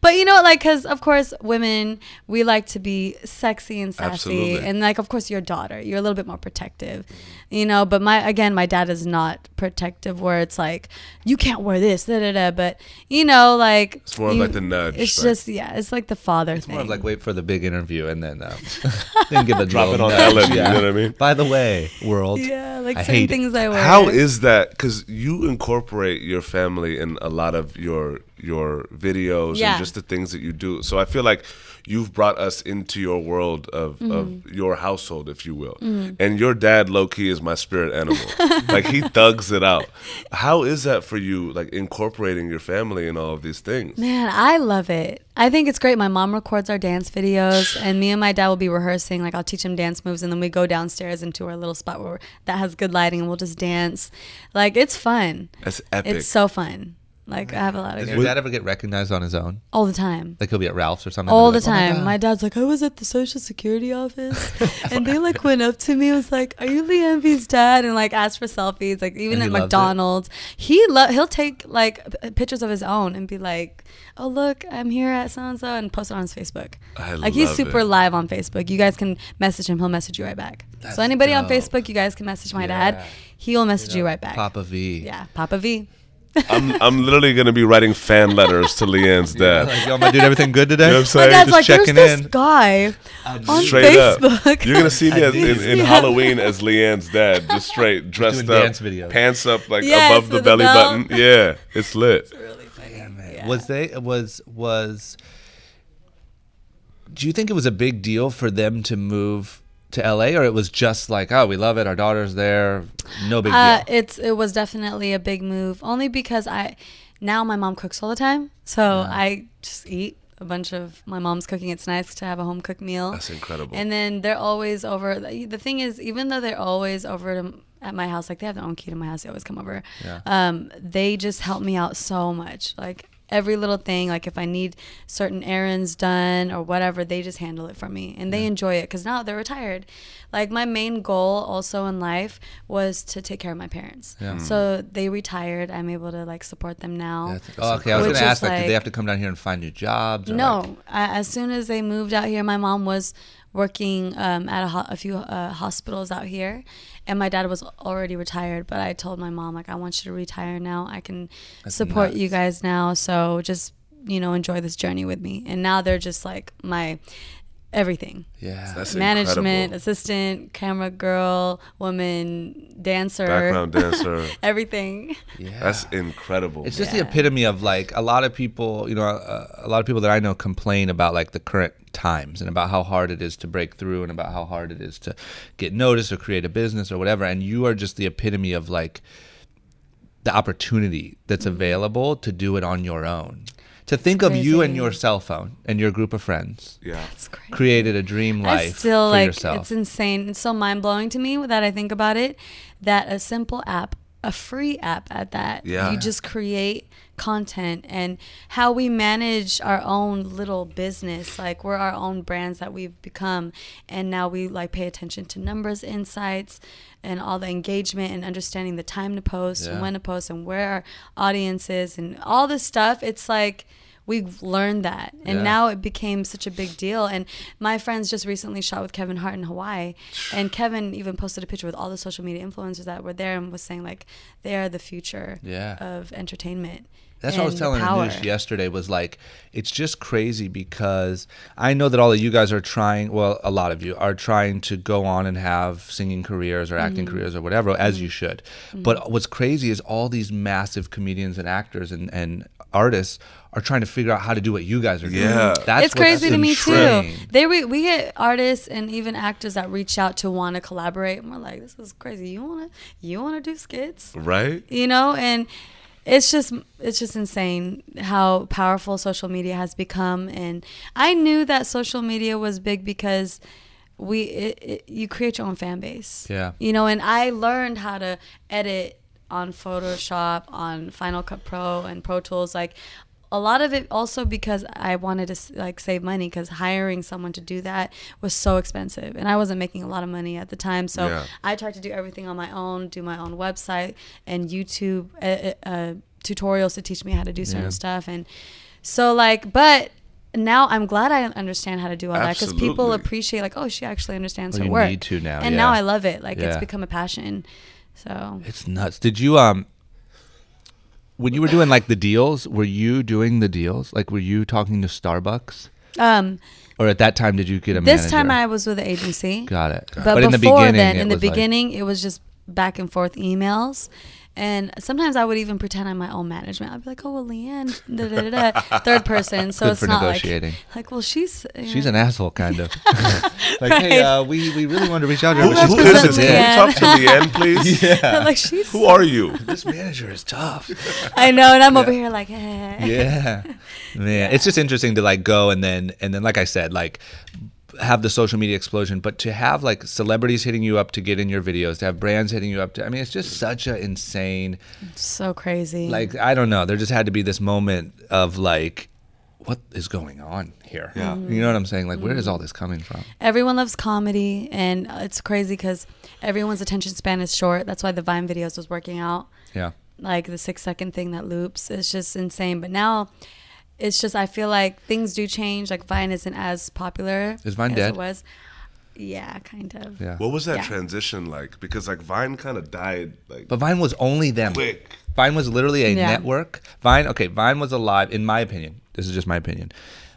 But you know, like, because of course, women we like to be sexy and sassy, Absolutely. and like, of course, your daughter, you're a little bit more protective, you know. But my again, my dad is not protective, where it's like you can't wear this, da da da. But you know, like It's more of you- like the nudge, It's like- just yeah, it's like the father It's thing. more of like wait for the big interview and then um, then give a Drop it on nudge, Ellen, you know what I mean? By the way, world. yeah, like I certain hate it. things I wear. How is that? Because you incorporate your family in a lot of your your videos Yeah. and just the things that you do. So I feel like you've brought us into your world of, Mm-hmm. of your household, if you will. And your dad, low key, is my spirit animal. like he thugs it out. How is that for you? Like incorporating your family and all of these things. Man, I love it. I think it's great. My mom records our dance videos, and me and my dad will be rehearsing. Like I'll teach him dance moves, and then we go downstairs into our little spot where that has good lighting, and we'll just dance. Like it's fun. That's epic. It's so fun. Like I have a lot of Does good your dad ever get recognized on his own? all the time. Like he'll be at Ralph's or something. All and the like, "Oh time. God." my, dad's like, I was at the social security office, and they like went up to me, and was like, "Are you Liane V's dad?" And like asked for selfies, like even And he at loves it? McDonald's. He lo- he'll take like p- pictures of his own and be like, "Oh look, I'm here at so and so," and post it on his Facebook. I like he's love super it. live on Facebook. You guys can message him; he'll message you right back. so anybody on dope. Facebook, you guys can message my Yeah. dad. He'll message you right back. Papa V. Yeah, Papa V. I'm I'm literally gonna be writing fan letters to Liane's dad. Like, yo, my dude, everything good today? You know what I'm saying? My dad's Just like, "There's checking this in. guy on straight Facebook." up. You're gonna see me at, in, in Yeah. Halloween as Liane's dad, just straight dressed Doing up, dance videos. pants up like Yes, above the with a belly belt. button. Yeah, it's lit. It's really funny. Yeah. Was they was was do you think it was a big deal for them to move to LA or it was just like, oh, we love it, our daughter's there, no big Uh, deal. it's it was definitely a big move, only because I now my mom cooks all the time, so I just eat a bunch of my mom's cooking. It's nice to have a home cooked meal. That's incredible. And then they're always over. The thing is, even though they're always over to, at my house, like they have their own key to my house, they always come over. Yeah. Um, they just help me out so much. Like every little thing, like if I need certain errands done or whatever, they just handle it for me, and they enjoy it because now they're retired. Like my main goal also in life was to take care of my parents. Yeah. Hmm. So they retired. I'm able to like support them now. That's- oh, okay. I was gonna ask, like, did like- they have to come down here and find new jobs? or, No, like- I, as soon as they moved out here, my mom was working um, at a, ho- a few uh, hospitals out here, and my dad was already retired. But I told my mom like, I want you to retire now. I can support you guys now. So just you know enjoy this journey with me. And now they're just like my everything. yeah. That's Management, incredible. assistant, camera girl, woman, dancer, Background dancer. everything. yeah. That's incredible. It's just the epitome of like a lot of people, you know, uh, a lot of people that I know complain about like the current times and about how hard it is to break through and about how hard it is to get noticed or create a business or whatever. And you are just the epitome of like the opportunity that's Mm-hmm. available to do it on your own. To think of you and your cell phone and your group of friends yeah. It's crazy. created a dream life I still for like yourself. it's insane. It's so mind blowing to me that I think about it that a simple app, a free app at that, Yeah. you just create content and how we manage our own little business. Like we're our own brands that we've become, and now we like pay attention to numbers, insights, and all the engagement and understanding the time to post Yeah. and when to post and where our audience is and all this stuff. It's like we've learned that and Yeah. now it became such a big deal and my friends just recently shot with kevin hart in hawaii and kevin even posted a picture with all the social media influencers that were there and was saying like they are the future Yeah. of entertainment That's what I was telling power. Anush yesterday was like, it's just crazy because I know that all of you guys are trying, well, a lot of you are trying to go on and have singing careers or Mm-hmm. acting careers or whatever, as you should. But what's crazy is all these massive comedians and actors and, and artists are trying to figure out how to do what you guys are doing. Yeah. That's it's what's crazy to me too. They re- we get artists and even actors that reach out to want to collaborate, and we're like, "This is crazy. You wanna you wanna do skits? Right? you know and it's just it's just insane how powerful social media has become and i knew that social media was big because we it, it, you create your own fan base Yeah. you know and i learned how to edit on photoshop on final cut pro and pro tools like a lot of it also because I wanted to like save money because hiring someone to do that was so expensive and I wasn't making a lot of money at the time. So Yeah. I tried to do everything on my own, do my own website and YouTube uh, uh, tutorials to teach me how to do certain stuff. And so like, but now I'm glad I understand how to do all that because people appreciate like, oh, she actually understands Well, her you work. need to now, and now. I love it. Like Yeah. it's become a passion. So It's nuts. Did you um when you were doing like the deals, were you doing the deals? Like were you talking to Starbucks? um, Or at that time did you get a this time? I was with the agency. Got it. But, in the before beginning, then, in the was like- beginning, it was just back and forth emails. And sometimes I would even pretend I'm my own management. I'd be like, "Oh, well, Liane, da, da, da, da. third person." So Good it's for not negotiating. like, like, well, she's you She's know. an asshole, kind of. like, hey, uh, we, we really wanted to reach out to her, Who, but she's who kind of this? a Liane. Can you talk to Liane, please? Yeah. like she's. Who are you? This manager is tough. I know, and I'm over here like, eh. yeah, man. It's just interesting to like go and then and then like I said, like have the social media explosion, but to have like celebrities hitting you up to get in your videos, to have brands hitting you up to, I mean, it's just such an insane, So crazy. like, I don't know. There just had to be this moment of like, what is going on here? Yeah. Mm-hmm. You know what I'm saying? Like, where is all mm-hmm. this coming from? everyone loves comedy, and it's crazy because everyone's attention span is short. That's why the Vine videos was working out. Yeah. like the six second thing that loops. It's just insane. But now it's just I feel like things do change. Like Vine isn't as popular Is Vine as dead? it was. Yeah, kind of. Yeah. What was that Yeah. transition like? Because like Vine kind of died like But Vine was only them. quick. Vine was literally a Yeah. network. Vine, okay, Vine was alive, in my opinion. This is just my opinion.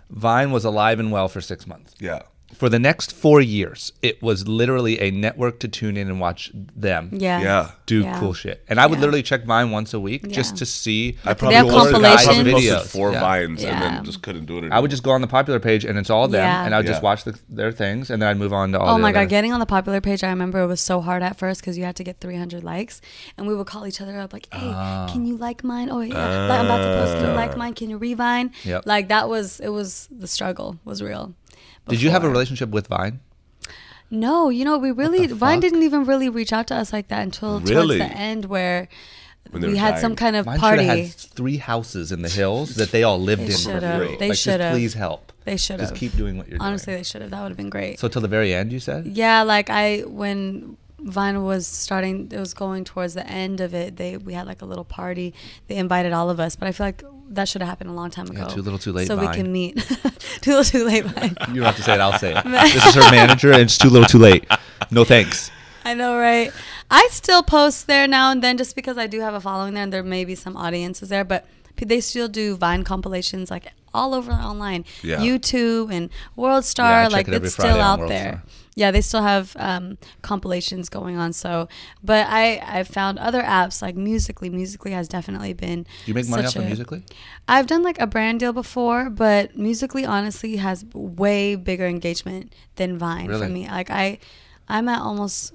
Vine was alive and well for six months. Yeah. For the next four years, it was literally a network to tune in and watch them Yeah. Yeah. do Yeah. cool shit. And I would Yeah. literally check Vine once a week just to see. I have probably posted, I probably compilations. posted Videos. four Yeah. vines and then just couldn't do it anymore. I would just go on the popular page and it's all them, Yeah. and I would just watch the, their things, and then I'd move on to all. Oh the my other- god, getting on the popular page, I remember it was so hard at first because you had to get 300 likes, and we would call each other up like, "Hey, Ah. can you like mine? Oh yeah, like, I'm about to post. Can you like mine? Can you revine?" Yep. Like that was it was the struggle was real. Did you have a relationship with Vine? No, you know, we really Vine didn't even really reach out to us like that until Really? towards the end where When they we were had some dying. kind of Vine should party. have had three houses in the hills that they all lived They in for should've. free. They like, just should've. please help. They should have. Just keep doing what you're doing. Honestly, doing. they should have. That would have been great. So till the very end, you said? yeah, like I when Vine was starting, it was going towards the end of it. They we had like a little party. They invited all of us, but I feel like that should have happened a long time Yeah, ago. too little, too late, So we can meet. too little, too late. Vine. You don't have to say it. I'll say it. this is her manager, and it's too little, too late. No thanks. I know, right? I still post there now and then just because I do have a following there and there may be some audiences there, but p- they still do Vine compilations like all over online. Yeah. YouTube and World Star, check like it it's Friday still out World there. Star. Yeah, they still have um, compilations going on. So, but I I found other apps like Musical.ly. Musical.ly has definitely been. Do you make money off of Musical.ly? I've done like a brand deal before, but Musical.ly honestly has way bigger engagement than Vine Really? for me. Like I, I'm at almost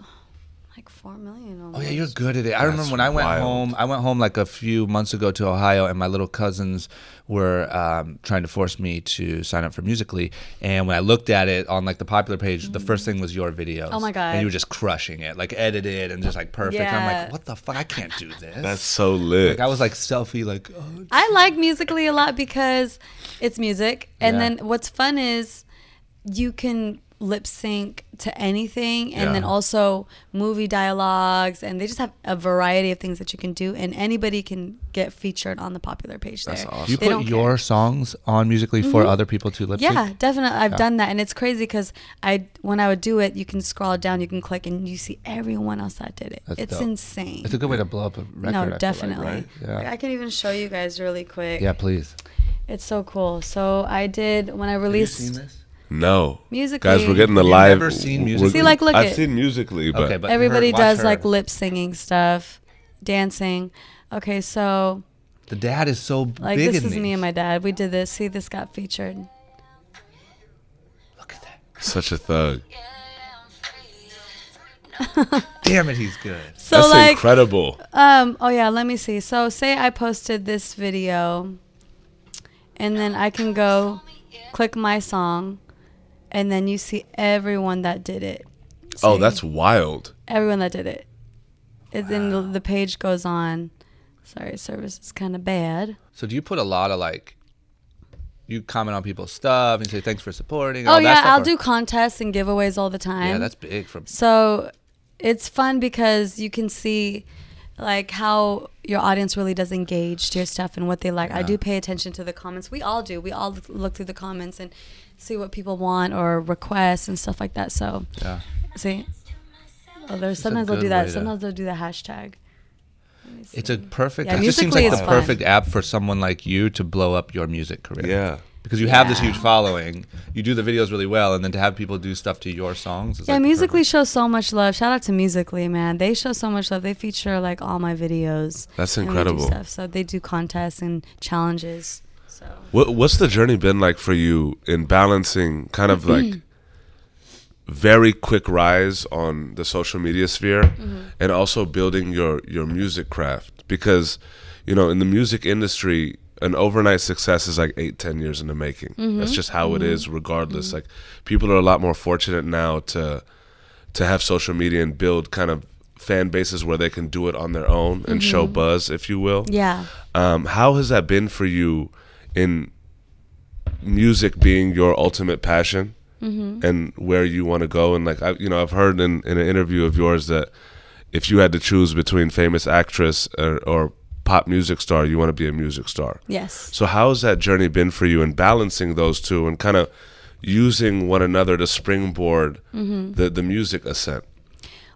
four million. Oh yeah, you're good at it. I remember when I went wild. home. I went home like a few months ago to Ohio, and my little cousins were um, trying to force me to sign up for Musical.ly. And when I looked at it on like the popular page, the first thing was your videos. Oh, my God. And you were just crushing it, like edited and just like perfect. And I'm like, what the fuck? I can't do this. That's so lit. like I was like selfie, like oh, I like Musical.ly a lot because it's music, and Yeah. then what's fun is you can lip sync to anything, and then also movie dialogues, and they just have a variety of things that you can do, and anybody can get featured on the popular page there. That's awesome. you They put your care. songs on Musical.ly for mm-hmm. other people to lip sync. Yeah, definitely. I've done that, and it's crazy because I when I would do it, you can scroll down, you can click, and you see everyone else that did it. That's it's dope. insane. It's a good way to blow up a record. I feel no, like, definitely. right? Yeah. I can even show you guys really quick. Yeah, please. It's so cool. So I did when I Have you released seen this? No. Musical.ly. Guys, we're getting the You've live. never seen we're- Musical.ly? See, like, look I've it. seen Musical.ly, but, Okay, but everybody her- does her. like lip singing stuff, dancing. Okay, so The dad is so like big this in is me and my dad. We did this. See, this got featured. Look at that. such a thug. Damn it, he's good. So That's like, incredible. um, oh yeah, let me see. So say I posted this video, and then I can go click my song, and then you see everyone that did it. Oh, that's wild. everyone that did it. And then the, the page goes on. Sorry, service is kind of bad. So do you put a lot of like you comment on people's stuff and say thanks for supporting? Oh all that yeah, stuff, I'll or- do contests and giveaways all the time. Yeah, that's big for so it's fun because you can see like how your audience really does engage to your stuff and what they like. I do pay attention to the comments. We all do. We all look through the comments and see what people want or requests and stuff like that. So yeah. see, oh, there's a sometimes they'll do that. Sometimes they'll do the hashtag. It's a perfect. Yeah, it just seems like the fun. perfect app for someone like you to blow up your music career. Yeah. Because you have this huge following, you do the videos really well, and then to have people do stuff to your songs. Is Yeah, like Musical.ly perfect. shows so much love. Shout out to Musical.ly, man. They show so much love. They feature like all my videos. That's and incredible. stuff. So they do contests and challenges. So What What's the journey been like for you in balancing kind of like very quick rise on the social media sphere Mm-hmm. and also building your your music craft? Because you know, in the music industry, an overnight success is like eight, ten years in the making. Mm-hmm. That's just how it is, regardless. Like people are a lot more fortunate now to to have social media and build kind of fan bases where they can do it on their own and show Mm-hmm. buzz, if you will. Yeah. Um, how has that been for you in music being your ultimate passion Mm-hmm. and where you want to go? And like I, you know, I've heard in, in an interview of yours that if you had to choose between famous actress or, or pop music star, you want to be a music star. Yes. So how has that journey been for you in balancing those two and kind of using one another to springboard Mm-hmm. the the music ascent?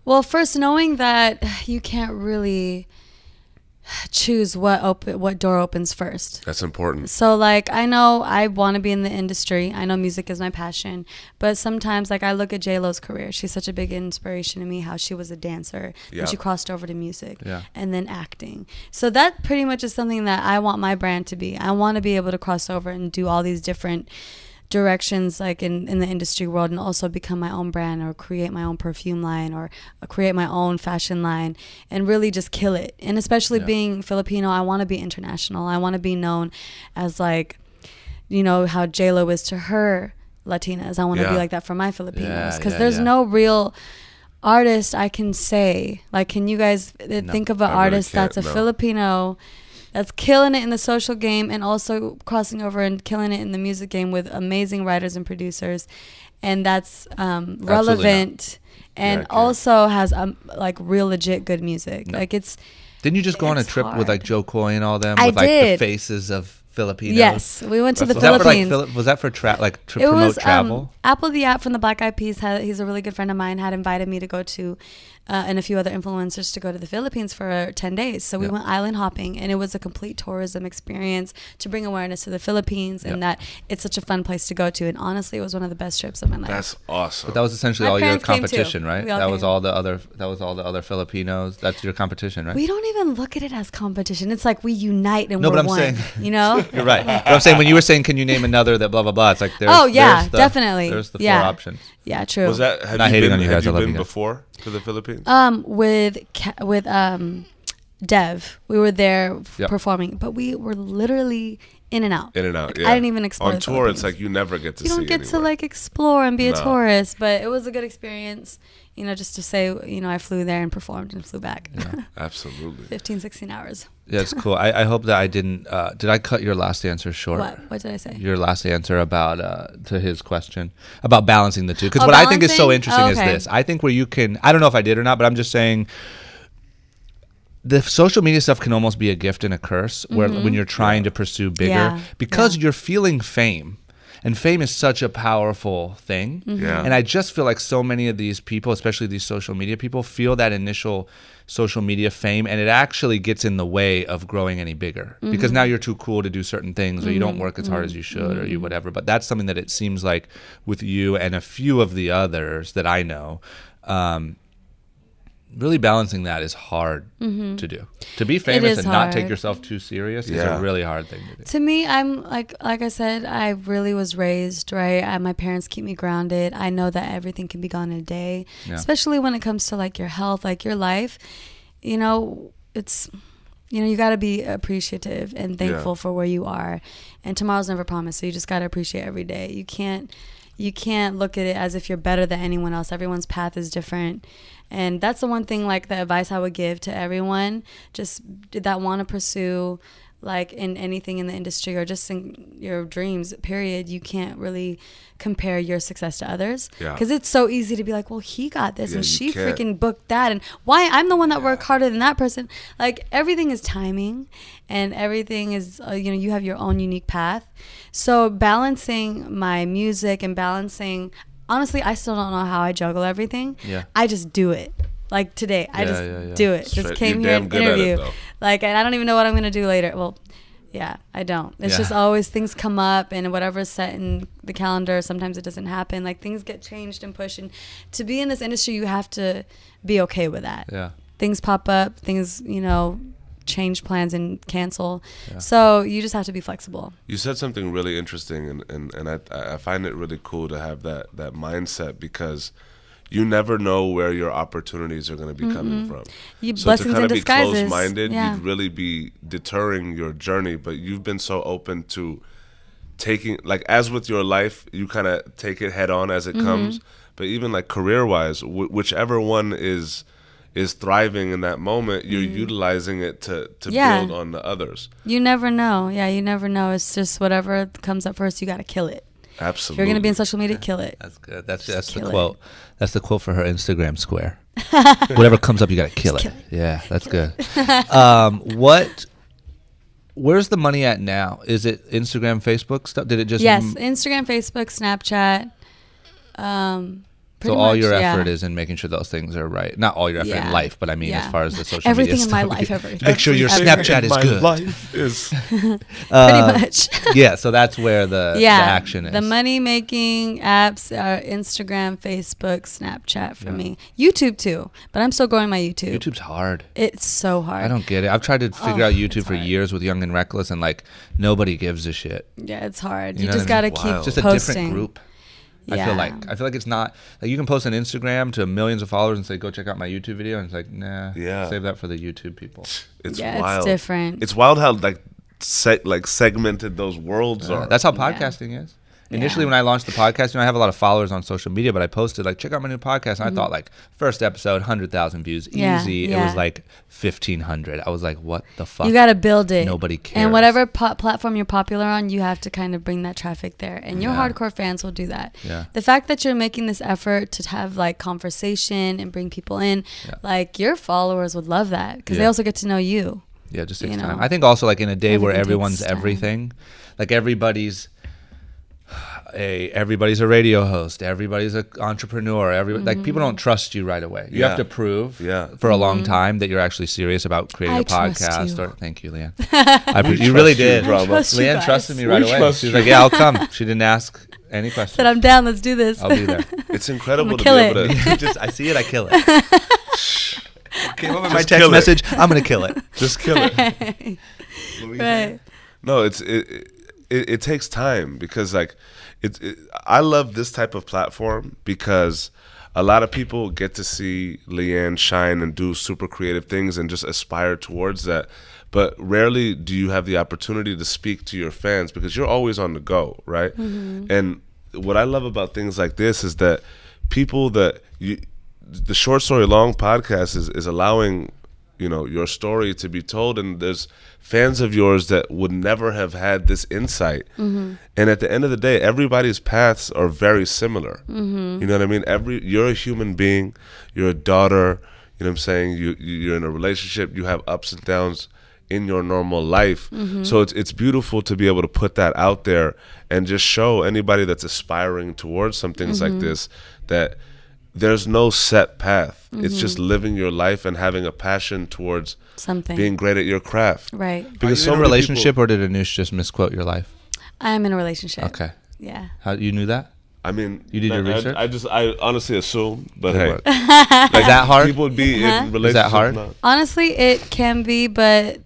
Well, first knowing that you can't really choose what open what door opens first. That's important. So like I know I want to be in the industry. I know music is my passion, but sometimes like I look at J Lo's career. She's such a big inspiration to me. How she was a dancer, Yeah. and she crossed over to music, Yeah. and then acting. So that pretty much is something that I want my brand to be. I want to be able to cross over and do all these different directions like in, in the industry world and also become my own brand or create my own perfume line or create my own fashion line and really just kill it. And especially being filipino i want to be international. I want to be known as like you know how j-lo is to her latinas. I want to Yeah. be like that for my filipinos because yeah, there's yeah. no real artist i can say. Like can you guys uh, think of an I really artist that's a can't, filipino that's killing it in the social game and also crossing over and killing it in the music game with amazing writers and producers and that's um, relevant and can't. also has um, like real legit good music like it's Didn't you just go on a trip with like. Jo Koy and all them I with like did. the faces of Filipinos? yes we went to the Was that for like philippines Philip? Was that for tra- like to it promote was travel? um, apl.de.ap from the Black Eyed Peas. Had, he's a really good friend of mine. Had invited me to go to, uh, and a few other influencers to go to the Philippines for ten days. So we Yeah. went island hopping, and it was a complete tourism experience to bring awareness to the Philippines and that it's such a fun place to go to. And honestly, it was one of the best trips of my life. That's awesome. But that was essentially My all your parents came too. competition, right? We all That was all the other. That was all the other Filipinos. That's your competition, right? we don't even look at it as competition. It's like we unite and No, we're but I'm one. saying- you know. You're right. But I'm saying when you were saying, can you name another that blah blah blah? It's like there's. Oh, yeah, there's the- definitely. There's the Yeah. four options. Yeah, true. was that have Not you hating been, on you guys, I you love been you guys. before to the Philippines? Um, with Ca- with um, Dev, we were there f- Yep. performing, but we were literally in and out. In and out. Like, Yeah. I didn't even explore. On the tour. It's like you never get to you don't get to anywhere. like explore and be a No. tourist, but it was a good experience. You know, just to say, you know, I flew there and performed and flew back. Absolutely. 15, 16 hours. Yeah, it's cool. I, I hope that I didn't. Uh, did I cut your last answer short? What? What did I say? Your last answer about uh, to his question about balancing the two. Because Oh, what I think is so interesting Oh, is this. I think where you can. I don't know if I did or not, but I'm just saying. The social media stuff can almost be a gift and a curse. Where when you're trying to pursue bigger, Mm-hmm. Yeah, because yeah. you're feeling fame, and fame is such a powerful thing. Mm-hmm. Yeah. And I just feel like so many of these people, especially these social media people, feel that initial social media fame and it actually gets in the way of growing any bigger because now you're too cool to do certain things or you don't work as hard as you should or you whatever. But that's something that it seems like with you and a few of the others that I know, um, really balancing that is hard mm-hmm. to do. To be famous is and not take yourself too serious is a really hard thing to do. to me i'm like like i said i really was raised right I, my parents keep me grounded. I know that everything can be gone in a day Yeah. especially when it comes to like your health like your life. You know it's you know you got to be appreciative and thankful for where you are. And tomorrow's never promised so you just got to appreciate every day. You can't you can't look at it as if you're better than anyone else. Everyone's path is different and that's the one thing like the advice i would give to everyone just that want to pursue like in anything in the industry or just in your dreams period you can't really compare your success to others. Yeah. because it's so easy to be like well he got this Yeah, and she can't. freaking booked that. And why i'm the one that worked harder than that person. Like everything is timing and everything is uh, you know you have your own unique path. So balancing my music and balancing honestly i still don't know how i juggle everything. Yeah. i just do it. Like today i just yeah, yeah. do it. Straight- just came you're here damn and good at it, interview. like and i don't even know what i'm gonna do later. Well yeah i don't. It's Yeah. just always things come up and whatever's set in the calendar sometimes it doesn't happen. Like things get changed and pushed. And to be in this industry you have to be okay with that. Yeah. things pop up things you know change plans and cancel so you just have to be flexible You said something really interesting, and, and, and I, I find it really cool to have that, that mindset because you never know where your opportunities are going to be coming from. You- so to kind of be close-minded, Yeah. you'd really be deterring your journey. But you've been so open to taking, like, as with your life, you kind of take it head on as it Mm-hmm. comes. But even like career-wise, wh- whichever one is is thriving in that moment, you're utilizing it to to Mm. Yeah. build on the others. You never know. Yeah, you never know. It's just whatever comes up first, you got to kill it. If Absolutely. you're going to be in social media, kill it. That's good. That's that's the kill it. quote. That's the quote for her Instagram square. Whatever comes up, you gotta kill it. Yeah, that's good. um, what? Where's the money at now? Is it Instagram, Facebook stuff? Did it just? Yes, m- Instagram, Facebook, Snapchat. Um, so pretty all much, your yeah. effort is in making sure those things are right. Not all your effort Yeah. in life, but I mean Yeah. as far as the social media. Everything media in my stuff. life, everything. Make sure your Everything. Snapchat is my good. life is Pretty Uh, much. yeah, so that's where the, yeah, the action is. The money making apps are Instagram, Facebook, Snapchat for me. YouTube too, but I'm still growing my YouTube. YouTube's hard. It's so hard. I don't get it. I've tried to figure Oh, out YouTube for hard. years with Young and Reckless, and like nobody gives a shit. Yeah, it's hard. You You, know just gotta mean? keep Wow. Just a different group. I feel like I feel like it's not like you can post on Instagram to millions of followers and say go check out my YouTube video, and it's like nah, Yeah. save that for the YouTube people. it's Yeah, it's wild. different. It's wild how like se- like segmented those worlds Uh, are. that's how podcasting is. Initially, when I launched the podcast, you know, I have a lot of followers on social media, but I posted like, check out my new podcast. And I thought like, first episode, hundred thousand views, Mm-hmm. Yeah, easy. It was like fifteen hundred. I was like, what the fuck? You gotta build it. Nobody cares. And whatever po- platform you're popular on, you have to kind of bring that traffic there. And your Yeah. hardcore fans will do that. Yeah. The fact that you're making this effort to have like conversation and bring people in, like your followers would love that because they also get to know you. Yeah, just takes you time. I think also like in a day where everything takes everyone's everything, like everybody's a everybody's a radio host, everybody's an entrepreneur, every like people Mm-hmm. don't trust you right away. You Yeah. have to prove Yeah. for a long time that you're actually serious about creating Mm-hmm. I a trust podcast. you. Or thank you, Liane. I pre- you really you, did. bravo. Trust Liane guys. trusted me right We away. She's you. like, "Yeah, I'll come." She didn't ask any questions. Said I'm down. Let's do this. I'll be there. It's incredible I'ma kill be able it. to just I see it, I kill it. Came up in my text kill it. message. I'm gonna kill it. just kill it. right. No, it's it, it. It takes time because like it, it. I love this type of platform because a lot of people get to see Liane shine and do super creative things and just aspire towards that. But rarely do you have the opportunity to speak to your fans because you're always on the go, right? Mm-hmm. And what I love about things like this is that people that you, the short story long podcast is is allowing you know your story to be told and there's fans of yours that would never have had this insight. Mm-hmm. And at the end of the day everybody's paths are very similar. Mm-hmm. You know what i mean? Every you're a human being you're a daughter you know what i'm saying? You you- you're in a relationship you have ups and downs in your normal life. Mm-hmm. So it's it's beautiful to be able to put that out there and just show anybody that's aspiring towards some things like this that there's no set path. It's just living your life and having a passion towards Something. being great at your craft. right. Because So so in a relationship, people- or did Anush just misquote your life? I'm in a relationship. Okay. Yeah. How you knew that? I mean, You did your I- research? I, just, I honestly assume, but hey, work. Is that hard? people would be Uh-huh. in relationships. Is that hard? now. Honestly, it can be, but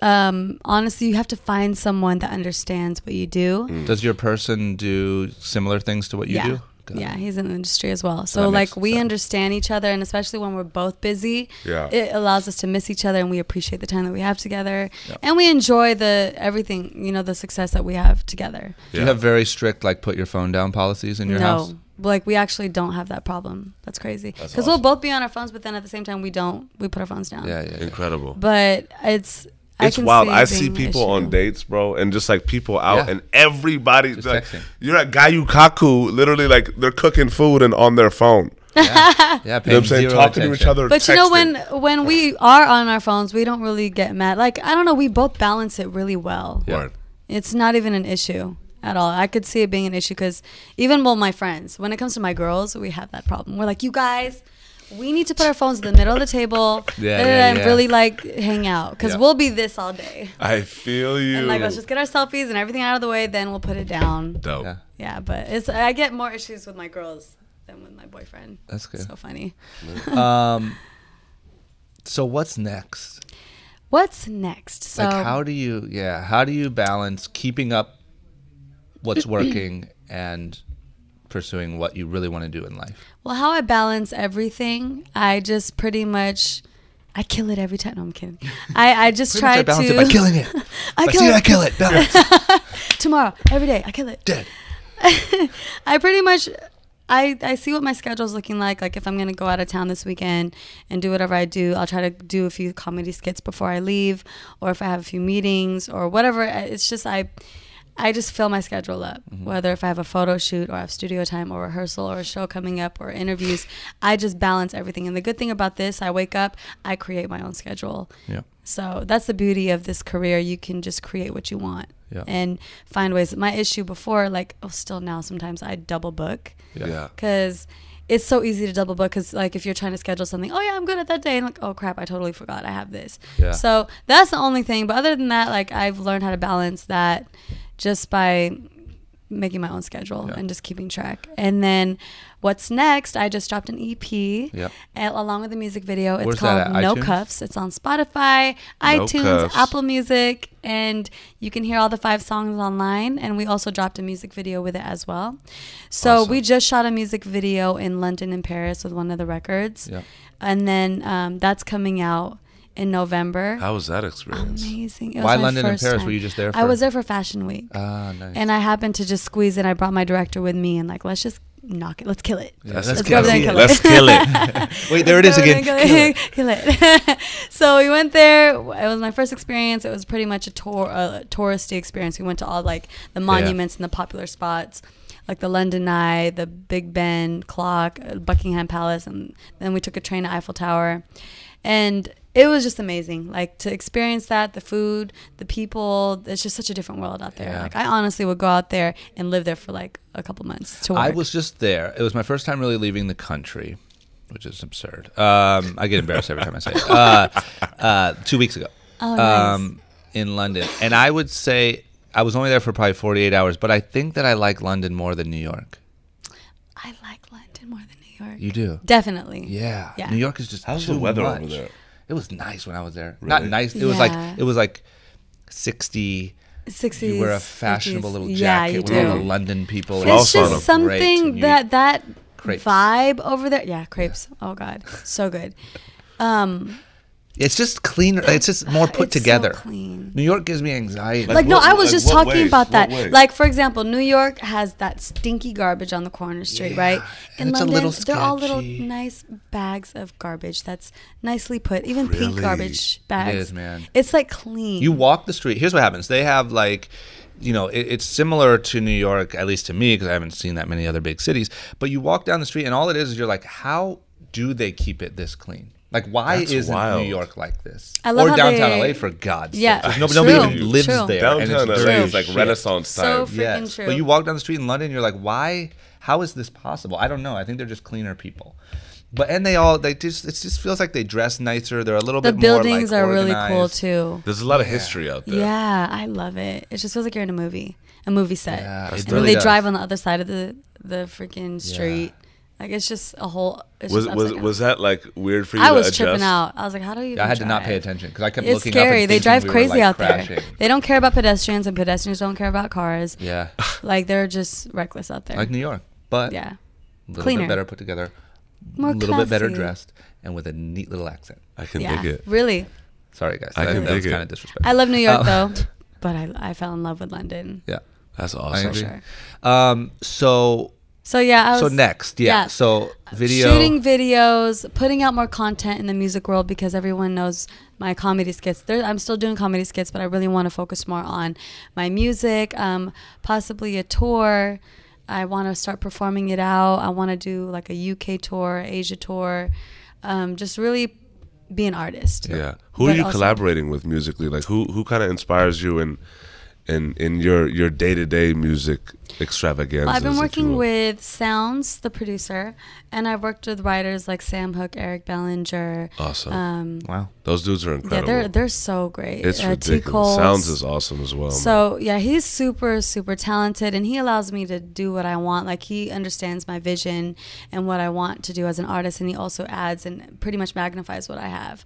um, honestly, you have to find someone that understands what you do. Does your person do similar things to what you yeah. do? Got Yeah, it. he's in the industry as well. So makes like we sense. understand each other and especially when we're both busy, Yeah. it allows us to miss each other and we appreciate the time that we have together. And we enjoy the everything, you know, the success that we have together. Do you have very strict like put your phone down policies in your house? no. house? Like we actually don't have that problem. That's crazy. Because That's we'll both be on our phones, but then at the same time we don't. We put our phones down. Yeah, yeah. yeah. Incredible. But it's I It's can wild. see I see being an people on dates, bro, and just like people out, Yeah. and everybody Just like texting. you're at Gyu-Kaku, literally like they're cooking food and on their phone. Yeah, You know what I'm saying? zero Talking to each other. But you know when when we are on our phones, we don't really get mad. Like I don't know, we both balance it really well. Yeah. Word. It's not even an issue at all. I could see it being an issue because even well, my friends, when it comes to my girls, we have that problem. We're like, you guys, we need to put our phones in the middle of the table Yeah, da, da, da, yeah, and yeah. really like hang out because Yeah. we'll be this all day. I feel you. And like, let's just get our selfies and everything out of the way, then we'll put it down. Dope. Yeah. Yeah, but it's I get more issues with my girls than with my boyfriend. That's good. So funny. Um, so what's next? What's next? So like, how do you? Yeah, how do you balance keeping up what's working and pursuing what you really want to do in life? Well, how I balance everything, I just pretty much. I kill it every time. No, I'm kidding. I, I just try I balance to it by killing it. I kill it, I kill it. Balance. tomorrow, every day. I kill it. Dead. I pretty much I I see what my schedule's looking like. Like if I'm gonna go out of town this weekend and do whatever I do, I'll try to do a few comedy skits before I leave, or if I have a few meetings or whatever. It's just I. I just fill my schedule up. Mm-hmm. Whether if I have a photo shoot or I have studio time or rehearsal or a show coming up or interviews, I just balance everything. And the good thing about this, I wake up, I create my own schedule. Yeah. So that's the beauty of this career. You can just create what you want Yeah. and find ways. My issue before, like, oh, still now, sometimes I double book Yeah. because it's so easy to double book. Because like, if you're trying to schedule something, oh yeah, I'm good at that day, and like, oh crap, I totally forgot I have this. Yeah. So that's the only thing. But other than that, like, I've learned how to balance that just by making my own schedule Yeah. and just keeping track. And then what's next? I just dropped an EP Yep. and along with a music video. It's Where's called? No iTunes? Cuffs. It's on Spotify, No iTunes, Cuffs. Apple Music, and you can hear all the five songs online. And we also dropped a music video with it as well. So Awesome. we just shot a music video in London and Paris with one of the records. Yep. And then um, that's coming out in November. How was that experience? Amazing. Why London and Paris? time. Were you just there For... I was there for Fashion Week. Ah, nice. and I happened to just squeeze in. I brought my director with me and like, let's just knock it. Let's kill it. Let's Let's kill go there and it. kill Let's it. kill it. Wait, there it is again. Kill it. Kill it. so we went there. It was my first experience. It was pretty much a tour, a touristy experience. We went to all like the monuments and the popular spots, like the London Eye, the Big Ben clock, uh, Buckingham Palace, and then we took a train to Eiffel Tower, and it was just amazing. Like to experience that, the food, the people. It's just such a different world out there. Yeah. Like I honestly would go out there and live there for like a couple months to work. I was just there. It was my first time really leaving the country, which is absurd. Um, I get embarrassed every time I say it. Uh, uh, two weeks ago, Oh, nice. um, in London, and I would say I was only there for probably 48 hours, but I think that I like London more than New York. I like London more than New York. You do? Definitely. Yeah. Yeah. New York is just How's too the weather much. over there? It was nice when I was there. Not nice. It was like it was like 60. 60s. You wear a fashionable 50s. little Yeah, jacket you with all the. London people. It's Floss just Great, and something you that that crepes. vibe over there. Yeah, crepes. Oh God, so good. Um, It's just cleaner. It's just more put it's so together. clean. New York gives me anxiety. Like, no, what- I was like just talking ways? about that. Like for example, New York has that stinky garbage on the corner street, right? and In it's a London, little they're all little nice bags of garbage that's nicely put. Even pink garbage bags. is, man. It's like clean. you walk the street. Here's what happens. They have like, you know, it, it's similar to New York, at least to me, because I haven't seen that many other big cities. But you walk down the street, and all it is is you're like, how do they keep it this clean? Like, why That's isn't wild. New York like this? I love or how downtown they- LA, for God's Yeah, sake. Nobody, true, nobody even lives true. there. and it's Downtown LA is like shit. Renaissance So time. freaking Yes, true. but you walk down the street in London, you're like, why? How is this possible? I don't know. I think they're just cleaner people. But and they all they just it just feels like they dress nicer. They're a little the bit more The buildings like, are really cool too. There's a lot of history out there. Yeah, I love it. It just feels like you're in a movie, a movie set. Yeah, it and when really they does. drive on the other side of the the freaking street, like it's just a whole. It's Was just was down. was that like weird for you? I was adjust? tripping out. I was like, how do you? I had to not pay attention because I kept It's looking scary. up. They And drive thinking we were, crazy like, out crashing. there. They don't care about pedestrians, and pedestrians don't care about cars. Yeah, Like they're just reckless out there. like New York, but yeah, a little Cleaner. bit better put together, More a little bit better dressed, and with a neat little accent. I can yeah, dig it. really. Sorry, guys. I that, can that was dig it. kind of disrespectful. I love New York Uh, though, but I I fell in love with London. Yeah, That's I awesome. agree. sure. Um, so So yeah, I was so next, yeah. yeah. So video. shooting videos, putting out more content in the music world because everyone knows my comedy skits. There, I'm still doing comedy skits, but I really want to focus more on my music, um, possibly a tour. I want to start performing it out. I want to do like a UK tour, Asia tour, um, just really be an artist. Yeah. Who are you collaborating with musically? Like who who kind of inspires you in in in your your day to day music extravaganza? Well, I've been working with Sounds, the producer, and I've worked with writers like Sam Hook, Eric Bellinger. Awesome. Um, wow. Those dudes are incredible. yeah, incredible. they're they're so great. it's Uh, ridiculous. Sounds is awesome as well. man. So yeah, he's super super talented, and he allows me to do what I want. Like he understands my vision and what I want to do as an artist, and he also adds and pretty much magnifies what I have,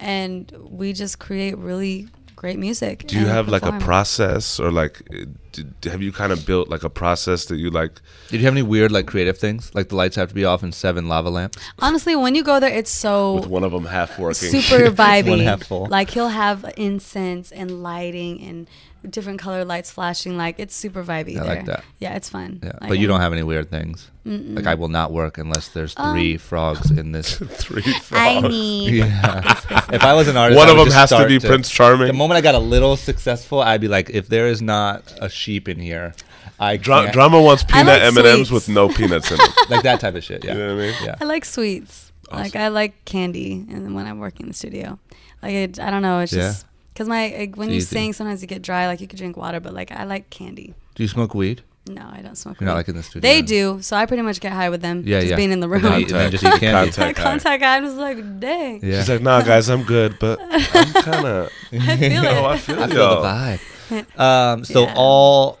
and we just create really great music. Do you and have like a process or like did, have you kind of built like a process that you like Did you have any weird like creative things? Like the lights have to be off in seven lava lamps. Honestly, when you go there, it's so with one of them half working? super vibey. One half full. Like he'll have incense and lighting and different color lights flashing. Like it's super vibey. I there. like that. Yeah, it's fun. Yeah, Like, but you don't have any weird things. Like I will not work unless there's three Um, frogs in this. Three I frogs. need. Yeah. if I was an artist, One I of would them just has to start be Prince Charming. The moment I got a little successful, I'd be like, if there is not a sheep in here, I Dra- can't. drama wants peanut like M and M's with no peanuts in them. like that type of shit. Yeah. You know what I mean? Yeah. I like sweets. Like I like candy, and when I'm working in the studio, like it, I don't know, it's Yeah. just because my like, when you easy. sing, sometimes you get dry. Like you could drink water, but like I like candy. Do you smoke weed? No, I don't smoke. You're not weed. like in the studio. They do, so I pretty much get high with them. Yeah, just yeah. being in the room. And then, eat- and then just eat candy. Contact. My high. contact guy, I'm just like, dang. Yeah. She's like, nah, guys, I'm good, but I'm kind of. I feel Oh, I it. feel, I feel yo. the vibe. Um, so Yeah. all,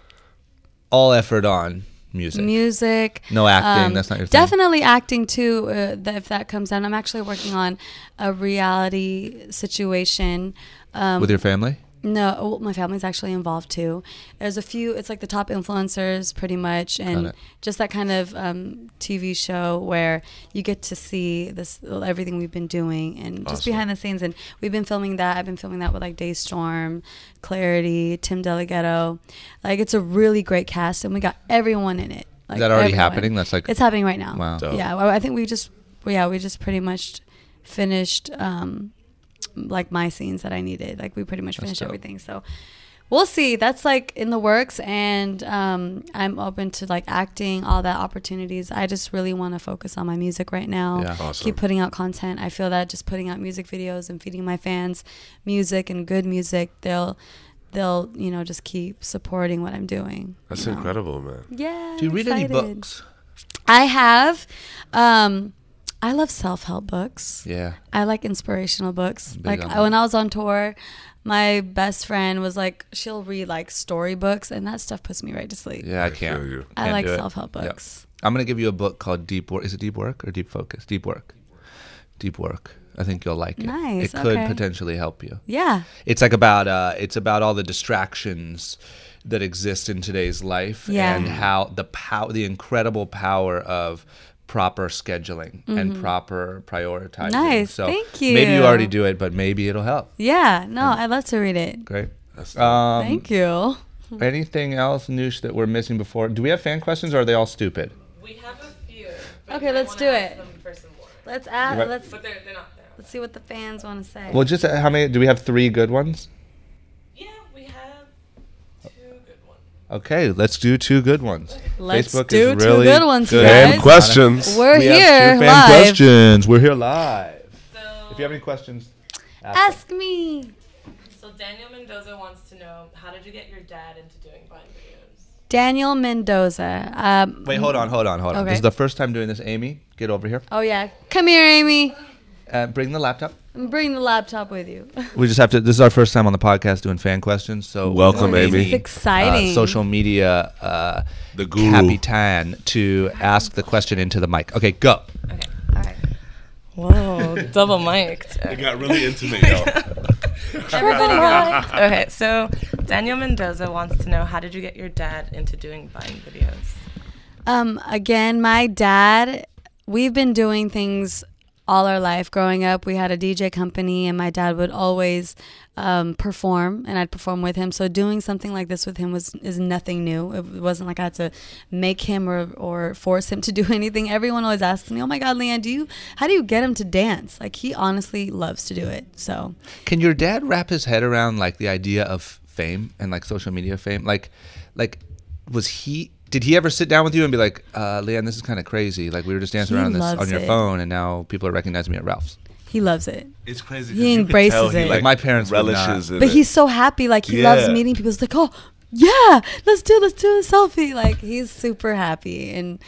all effort on music. Music. No acting. um, that's not your thing. Definitely acting too. Uh, if that comes down, I'm actually working on a reality situation. Um, With your family. No, well, my family's actually involved too. There's a few. It's like the top influencers, pretty much, and just that kind of um, TV show where you get to see this everything we've been doing and just behind the scenes. And we've been filming that. I've been filming that with like DeStorm, Clarity, Tim DeLaGhetto. Like it's a really great cast, and we got everyone in it. Like, Is that already everyone. happening? That's like It's happening right now. Wow. Dope. Yeah, I think we just yeah we just pretty much finished um, like my scenes that I needed. Like we pretty much finished dope. everything. So we'll see. That's like in the works, and um, I'm open to like acting, all that opportunities. I just really want to focus on my music right now. Yeah. Awesome. Keep putting out content. I feel that just putting out music videos and feeding my fans music and good music, they'll they'll you know just keep supporting what I'm doing. That's you know? incredible, man. Yeah. Do you read any books? I have. Um, I love self help books. Yeah. I like inspirational books. Big like I- when I was on tour, my best friend was like, she'll read like storybooks, and that stuff puts me right to sleep. Yeah, I can't. you. I Can't like self help Yeah. books. I'm gonna give you a book called Deep Work. Is it Deep Work or Deep Focus? Deep Work. Deep Work. I think you'll like it. Nice, It could okay. potentially help you. Yeah. It's like about uh, it's about all the distractions that exist in today's life Yeah. and how the power, the incredible power of proper scheduling and proper prioritizing. Mm-hmm. Nice, So thank you. Maybe you you. already do it, but maybe it'll help. Yeah. No, I'd love to read it. Great. That's. Um, Thank you. Anything else, Noosh, that we're missing before? Do we have fan questions or are they all stupid? We have a few. Okay, let's do it. them for some more. Let's add. Right. Let's But they're, they're not there. let's see what the fans want to say. Well, just uh, how many? Do we have three good ones? Yeah, we have two good ones. Okay, let's do two good ones. Let's Facebook do is two really good ones, good. guys. Questions. We're We have here two fan live. questions. We're here live. So, If you have any questions, ask. Ask me. so Daniel Mendoza wants to know how did you get your dad into doing Vine videos? Daniel Mendoza. Um, Wait, hold on, hold on, hold on. Okay. This is the first time doing this. Amy, get over here. Oh yeah. Come here, Amy. Uh, bring the laptop. Bring the laptop with you. We just have to. This is our first time on the podcast doing fan questions. So Welcome, we want Amy. It's exciting. uh, social media uh, The guru. capitan to ask the question into the mic. Okay, go. Okay, all right. Whoa, double mic'd. It got really intimate, yo. Everybody go. Okay, so Daniel Mendoza wants to know how did you get your dad into doing Vine videos? Um, again, my dad, we've been doing things all our life. Growing up, we had a DJ company, and my dad would always um, perform, and I'd perform with him. So doing something like this with him was is nothing new. It wasn't like I had to make him or, or force him to do anything. Everyone always asks me, "Oh my God, Liane, do you? How do you get him to dance?" Like he honestly loves to do it. So Can your dad wrap his head around like the idea of fame and like social media fame? Like, like, was he? Did he ever sit down with you and be like, uh, "Liane, this is kind of crazy. Like, we were just dancing He around this loves on your it. phone, and now people are recognizing me at Ralph's." he loves it. It's crazy. He embraces it. Like, my parents would not. relishes in But it. he's so happy. Like he loves Yeah. meeting people. He's like, oh yeah, let's do let's do a selfie. Like he's super happy and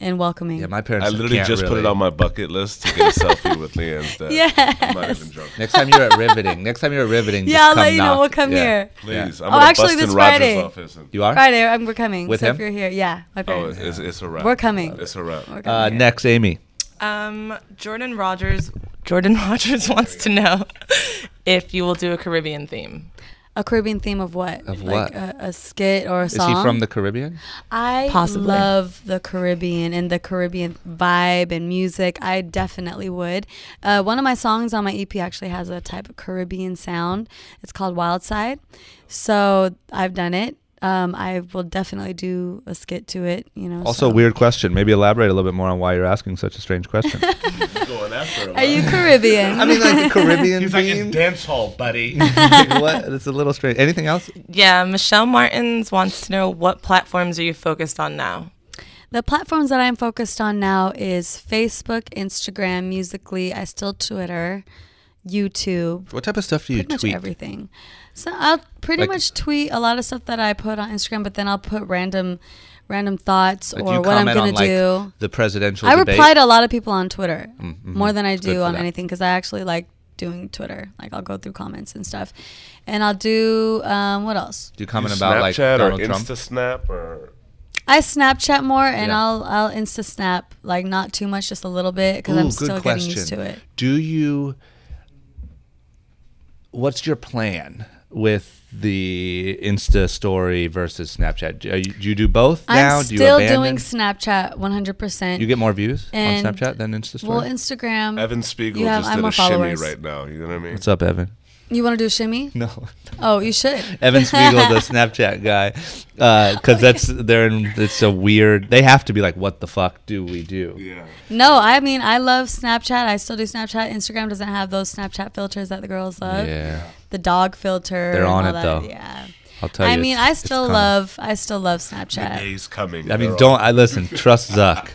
and welcoming. Yeah, my parents. I literally can't just put it on my bucket list to get a selfie with Liane's dad. I'm not even joking. Next time you're at riveting. Next time you're at riveting. yeah, just I'll come let you know. We'll come Yeah. here. Please. I'm Oh, gonna actually, bust this in Rogers' Friday. office. You are. Friday, I'm, we're coming. With so him? if you're here, yeah, my oh, it's, it's a wrap. We're coming. It's a wrap. We're Uh, next, Amy. Um, Jordan Rogers Jordan Rogers wants to know if you will do a Caribbean theme. A Caribbean theme of what? Of like what? A, a skit or a song. Is he from the Caribbean? I Possibly. love the Caribbean and the Caribbean vibe and music. I definitely would. Uh, one of my songs on my EP actually has a type of Caribbean sound. It's called Wild Side. So I've done it. Um, I will definitely do a skit to it. You know. Also, so. weird question. Maybe elaborate a little bit more on why you're asking such a strange question. Going after. Are you Caribbean? I mean, like the Caribbean He's like in theme. dance hall, buddy. what? It's a little strange. Anything else? Yeah, Michelle Martins wants to know what platforms are you focused on now? The platforms that I'm focused on now is Facebook, Instagram, Musical.ly. I still Twitter, YouTube, What type of stuff do you pretty much tweet? everything. So I'll pretty Like- much tweet a lot of stuff that I put on Instagram, but then I'll put random, random thoughts Like, or what I'm gonna on, like, do. The presidential I debate. reply to a lot of people on Twitter Mm, more than I It's do on that. anything because I actually like doing Twitter. Like I'll go through comments and stuff, and I'll do um, what else? Do you comment You about like Snapchat Donald or Trump? Insta Snap or I Snapchat more, and Yeah. I'll I'll Insta Snap like not too much, just a little bit because I'm good still getting used to it. Do you? What's your plan with the Insta story versus Snapchat? Do you, do you do both now? I'm do you still doing Snapchat 100%. You get more views And- on Snapchat than Insta story. well, Instagram. Evan Spiegel You have- just I'm did more a shimmy followers. right now. You know what I mean? What's up, Evan? You want to do a shimmy? No, Oh, you should. Evan Spiegel, the Snapchat guy, uh, because that's they're in, it's a weird. They have to be like, what the fuck do we do? Yeah. No, I mean I love Snapchat. I still do Snapchat. Instagram doesn't have those Snapchat filters that the girls love. Yeah, The dog filter. They're on it, that. though. Yeah. I'll tell you. I mean, it's- I still love. I still love The Snapchat. day's coming. I mean, They're don't I listen? Trust Zuck.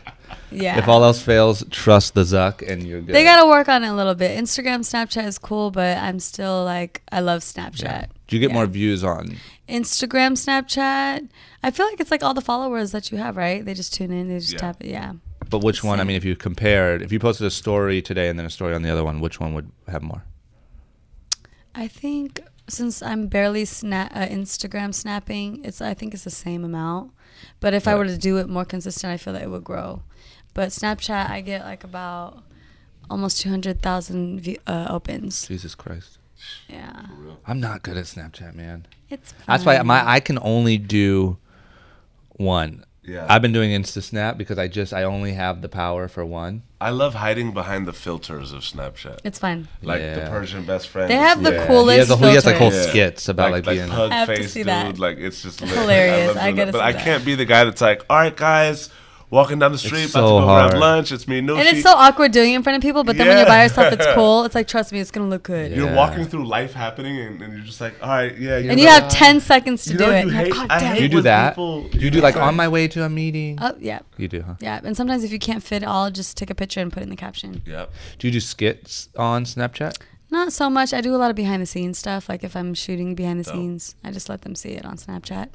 Yeah. If all else fails, trust the Zuck, and you're good. They gotta work on it a little bit. Instagram, Snapchat is cool, but I'm still like I love Snapchat. Do you get Yeah. more views on? Instagram, Snapchat. I feel like it's like all the followers that you have, right? They just tune in, they just Yeah. tap it. Yeah. But which one? I mean, if you compared, if you posted a story today and then a story on the other one, which one would have more? I think since I'm barely snap uh, Instagram snapping, it's I think it's the same amount. But if I were to do it more consistent, I feel that it would grow. But Snapchat, I get like about almost two hundred thousand view- uh, opens. Jesus Christ, Yeah, I'm not good at Snapchat, man. it's. That's why my I can only do one. Yeah. I've been doing Insta Snap because I just I only have the power for one. I love hiding behind the filters of Snapchat. It's fun. Like the Persian best friend. They have the lit. He has, coolest a, he has like whole filters. skits about like, like, being. pug I have to face see dude. that. Like it's just hilarious. love I get gotta. But see I can't be the guy that's like, all right, guys, walking down the street, about so to go hard. grab lunch. It's me, no. And it's so awkward doing it in front of people, but then when you're by yourself, it's cool. It's like, trust me, it's gonna look good. You're walking through life happening, and, and you're just like, all right, yeah. And you have 10 seconds to You do know, it. you You're like, hate- God I damn Do you do that? people- Do you do like on my way to a meeting? Oh, yeah. You do, huh? Yeah. And sometimes if you can't fit it all, just take a picture and put it in the caption. Yep. Do you do skits on Snapchat? Not so much. I do a lot of behind the scenes stuff. Like if I'm shooting behind the Dope. scenes, I just let them see it on Snapchat.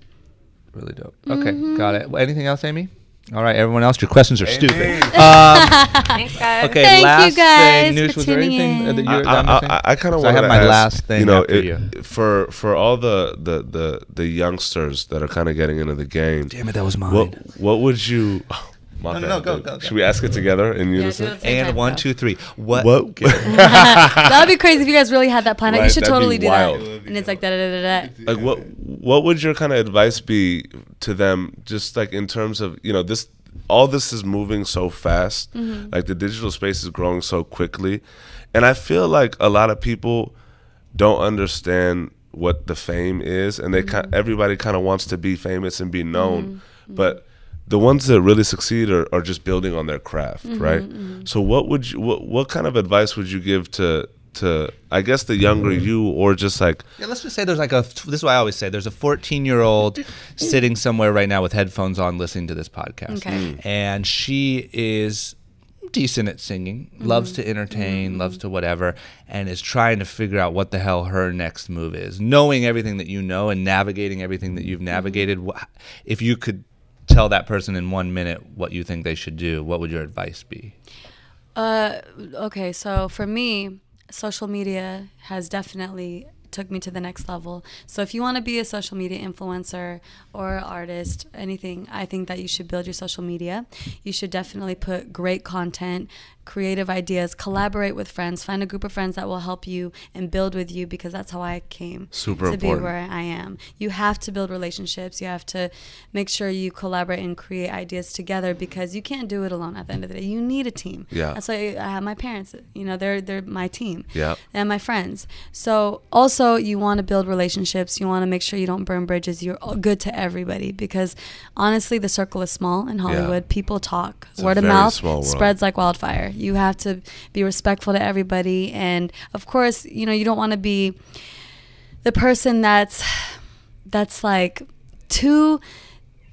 Really dope. Okay, Mm-hmm. got it. Well, anything else, Amy? All right, everyone else, your questions are stupid. Amy. Um, Thanks, guys. okay, Thank you last guys thing. Noosh, was there anything in. that I, you're done I, missing? I, I kind of So I want have my ask, last thing you know, after it- you. for for all the the the, the youngsters that are kind of getting into the game. Damn it, that was mine. What what would you? My No, no, bad, no, go, go, go. Should we ask it together in Yeah, do unison? at the same and time. one, Go. two, three. What? What? that would be crazy if you guys really had that plan. Right, you should totally do wild. that. And it's like da da da da da. like what what would your kind of advice be to them just like in terms of you know this all this is moving so fast Mm-hmm. like the digital space is growing so quickly and i feel like a lot of people don't understand what the fame is and they Mm-hmm. ki- everybody kind of wants to be famous and be known but the ones that really succeed are, are just building on their craft Mm-hmm, right mm-hmm. so what would you what, what kind of advice would you give to to i guess the younger mm-hmm. you or just like Yeah, let's just say there's like a. This is what I always say. There's a 14 year old sitting somewhere right now with headphones on, listening to this podcast, Okay. Mm. and she is decent at singing, mm-hmm. loves to entertain, loves to whatever, and is trying to figure out what the hell her next move is, knowing everything that you know and navigating everything that you've navigated. wh- If you could tell that person in one minute what you think they should do, what would your advice be? Uh, okay, so for me, social media has definitely took me to the next level. So if you want to be a social media influencer or artist, anything, I think that you should build your social media. You should definitely put great content, creative ideas, collaborate with friends, find a group of friends that will help you and build with you because that's how I came Super to important. be where I am. You have to build relationships. You have to make sure you collaborate and create ideas together because you can't do it alone at the end of the day. You need a team. Yeah. That's why I have my parents, you know, they're they're my team. Yeah. And my friends. So also you want to build relationships. You want to make sure you don't burn bridges. You're good to everybody because honestly the circle is small in Hollywood. People talk. It's Word of mouth spreads like wildfire. You have to be respectful to everybody. And of course, you know, you don't want to be the person that's that's like too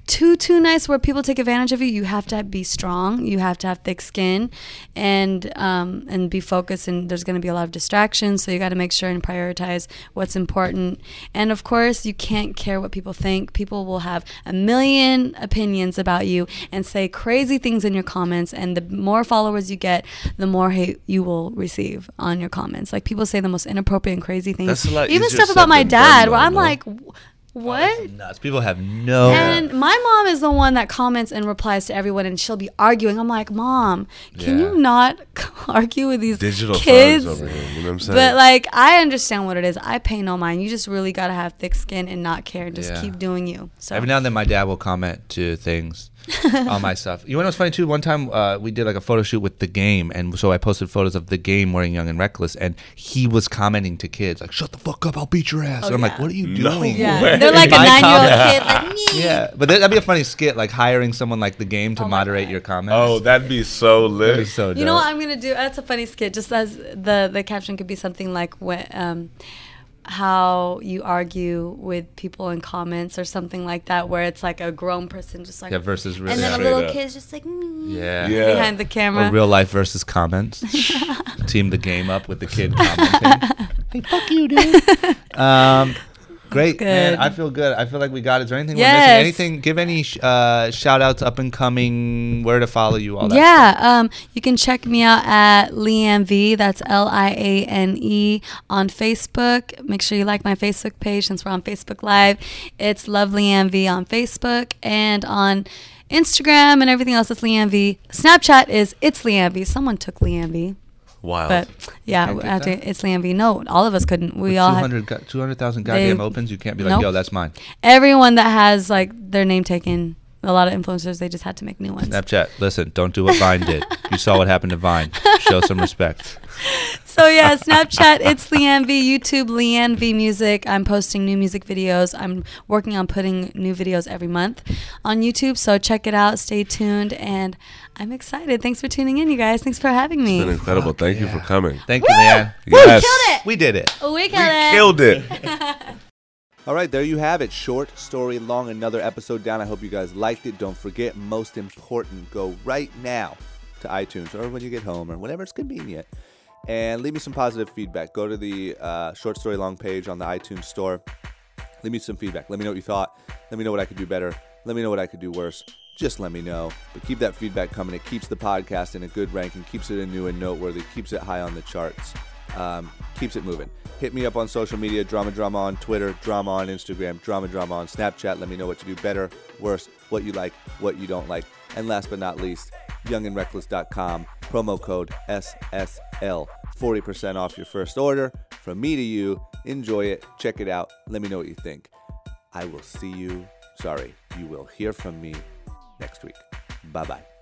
too too nice where people take advantage of you you have to be strong. You have to have thick skin and um, and be focused and there's going to be a lot of distractions. So you got to make sure and prioritize what's important. And of course you can't care what people think. People will have a million opinions about you and say crazy things in your comments. And the more followers you get the more hate you will receive on your comments. Like people say the most inappropriate and crazy things. That's a lot even stuff about my dad where i'm like Oh, what Nuts. People have no. and my mom is the one that comments and replies to everyone, and she'll be arguing. I'm like, Mom, can Yeah. you not argue with these Digital kids? over here. You know what I'm saying? But like, I understand what it is. I pay no mind. You just really gotta have thick skin and not care, and just Yeah. keep doing you. So Every now and then, my dad will comment to things on my stuff. You know what's funny too? One time uh, we did like a photo shoot with the game, and so I posted photos of the game wearing Young and Reckless, and he was commenting to kids like, "Shut the fuck up, I'll beat your ass." Oh, and I'm like, "What are you No doing?" yeah, way. they're like a nine year old kid, like me. Yeah, but that'd be a funny skit, like hiring someone like the game to Oh moderate your comments. oh, that'd be so lit. that'd be so. You know what I'm gonna do? That's a funny skit. Just as the the caption could be something like what um how you argue with people in comments or something like that, where it's like a grown person just like Yeah, versus real. and then yeah. a little Straight kid's just like me yeah. Yeah. behind the camera. Or real life versus comments. Team the game up with the kid commenting. hey, fuck you, dude. Um, great, man. I feel good. I feel like we got it. Is there anything we're missing? Anything? Give any sh- uh, shout outs, up and coming, where to follow you, all that. yeah, um, you can check me out at Liane V. That's L I A N E on Facebook. Make sure you like my Facebook page since we're on Facebook Live. It's Love Liane V on Facebook and on Instagram and everything else. It's Liane V. Snapchat is it's Liane V. Someone took Liane V, Wild. but yeah, Can't get I have to- that? it's Liane V. No, all of us couldn't. We With all had 200 go- 200,000 goddamn They- opens. You can't be like, Nope. yo, that's mine. everyone that has like their name taken. A lot of influencers, they just had to make new ones. Snapchat, listen, don't do what Vine did. You saw what happened to Vine. Show some respect. So yeah, Snapchat, it's Liane V. YouTube, Liane V Music. I'm posting new music videos. I'm working on putting new videos every month on YouTube. So check it out. Stay tuned, and I'm excited. Thanks for tuning in, you guys. Thanks for having it's me. been incredible. Thank you for coming. Thank you, man. Yes. killed it. We did it. we We killed it. killed it. All right, there you have it. Short story long, another episode down. I hope you guys liked it. Don't forget, most important, go right now to iTunes or when you get home or whenever it's convenient and leave me some positive feedback. Go to the uh, short story long page on the iTunes store. Leave me some feedback. Let me know what you thought. Let me know what I could do better. Let me know what I could do worse. Just let me know. But keep that feedback coming. It keeps the podcast in a good ranking, keeps it a new and noteworthy, keeps it high on the charts, um, keeps it moving. Hit me up on social media, Drama Drama on Twitter, Drama on Instagram, Drama Drama on Snapchat. Let me know what you do better, worse, what you like, what you don't like. And last but not least, youngandreckless.com, promo code SSL. 40% off your first order. From me to you, enjoy it, check it out, let me know what you think. I will see you, sorry, you will hear from me next week. Bye bye.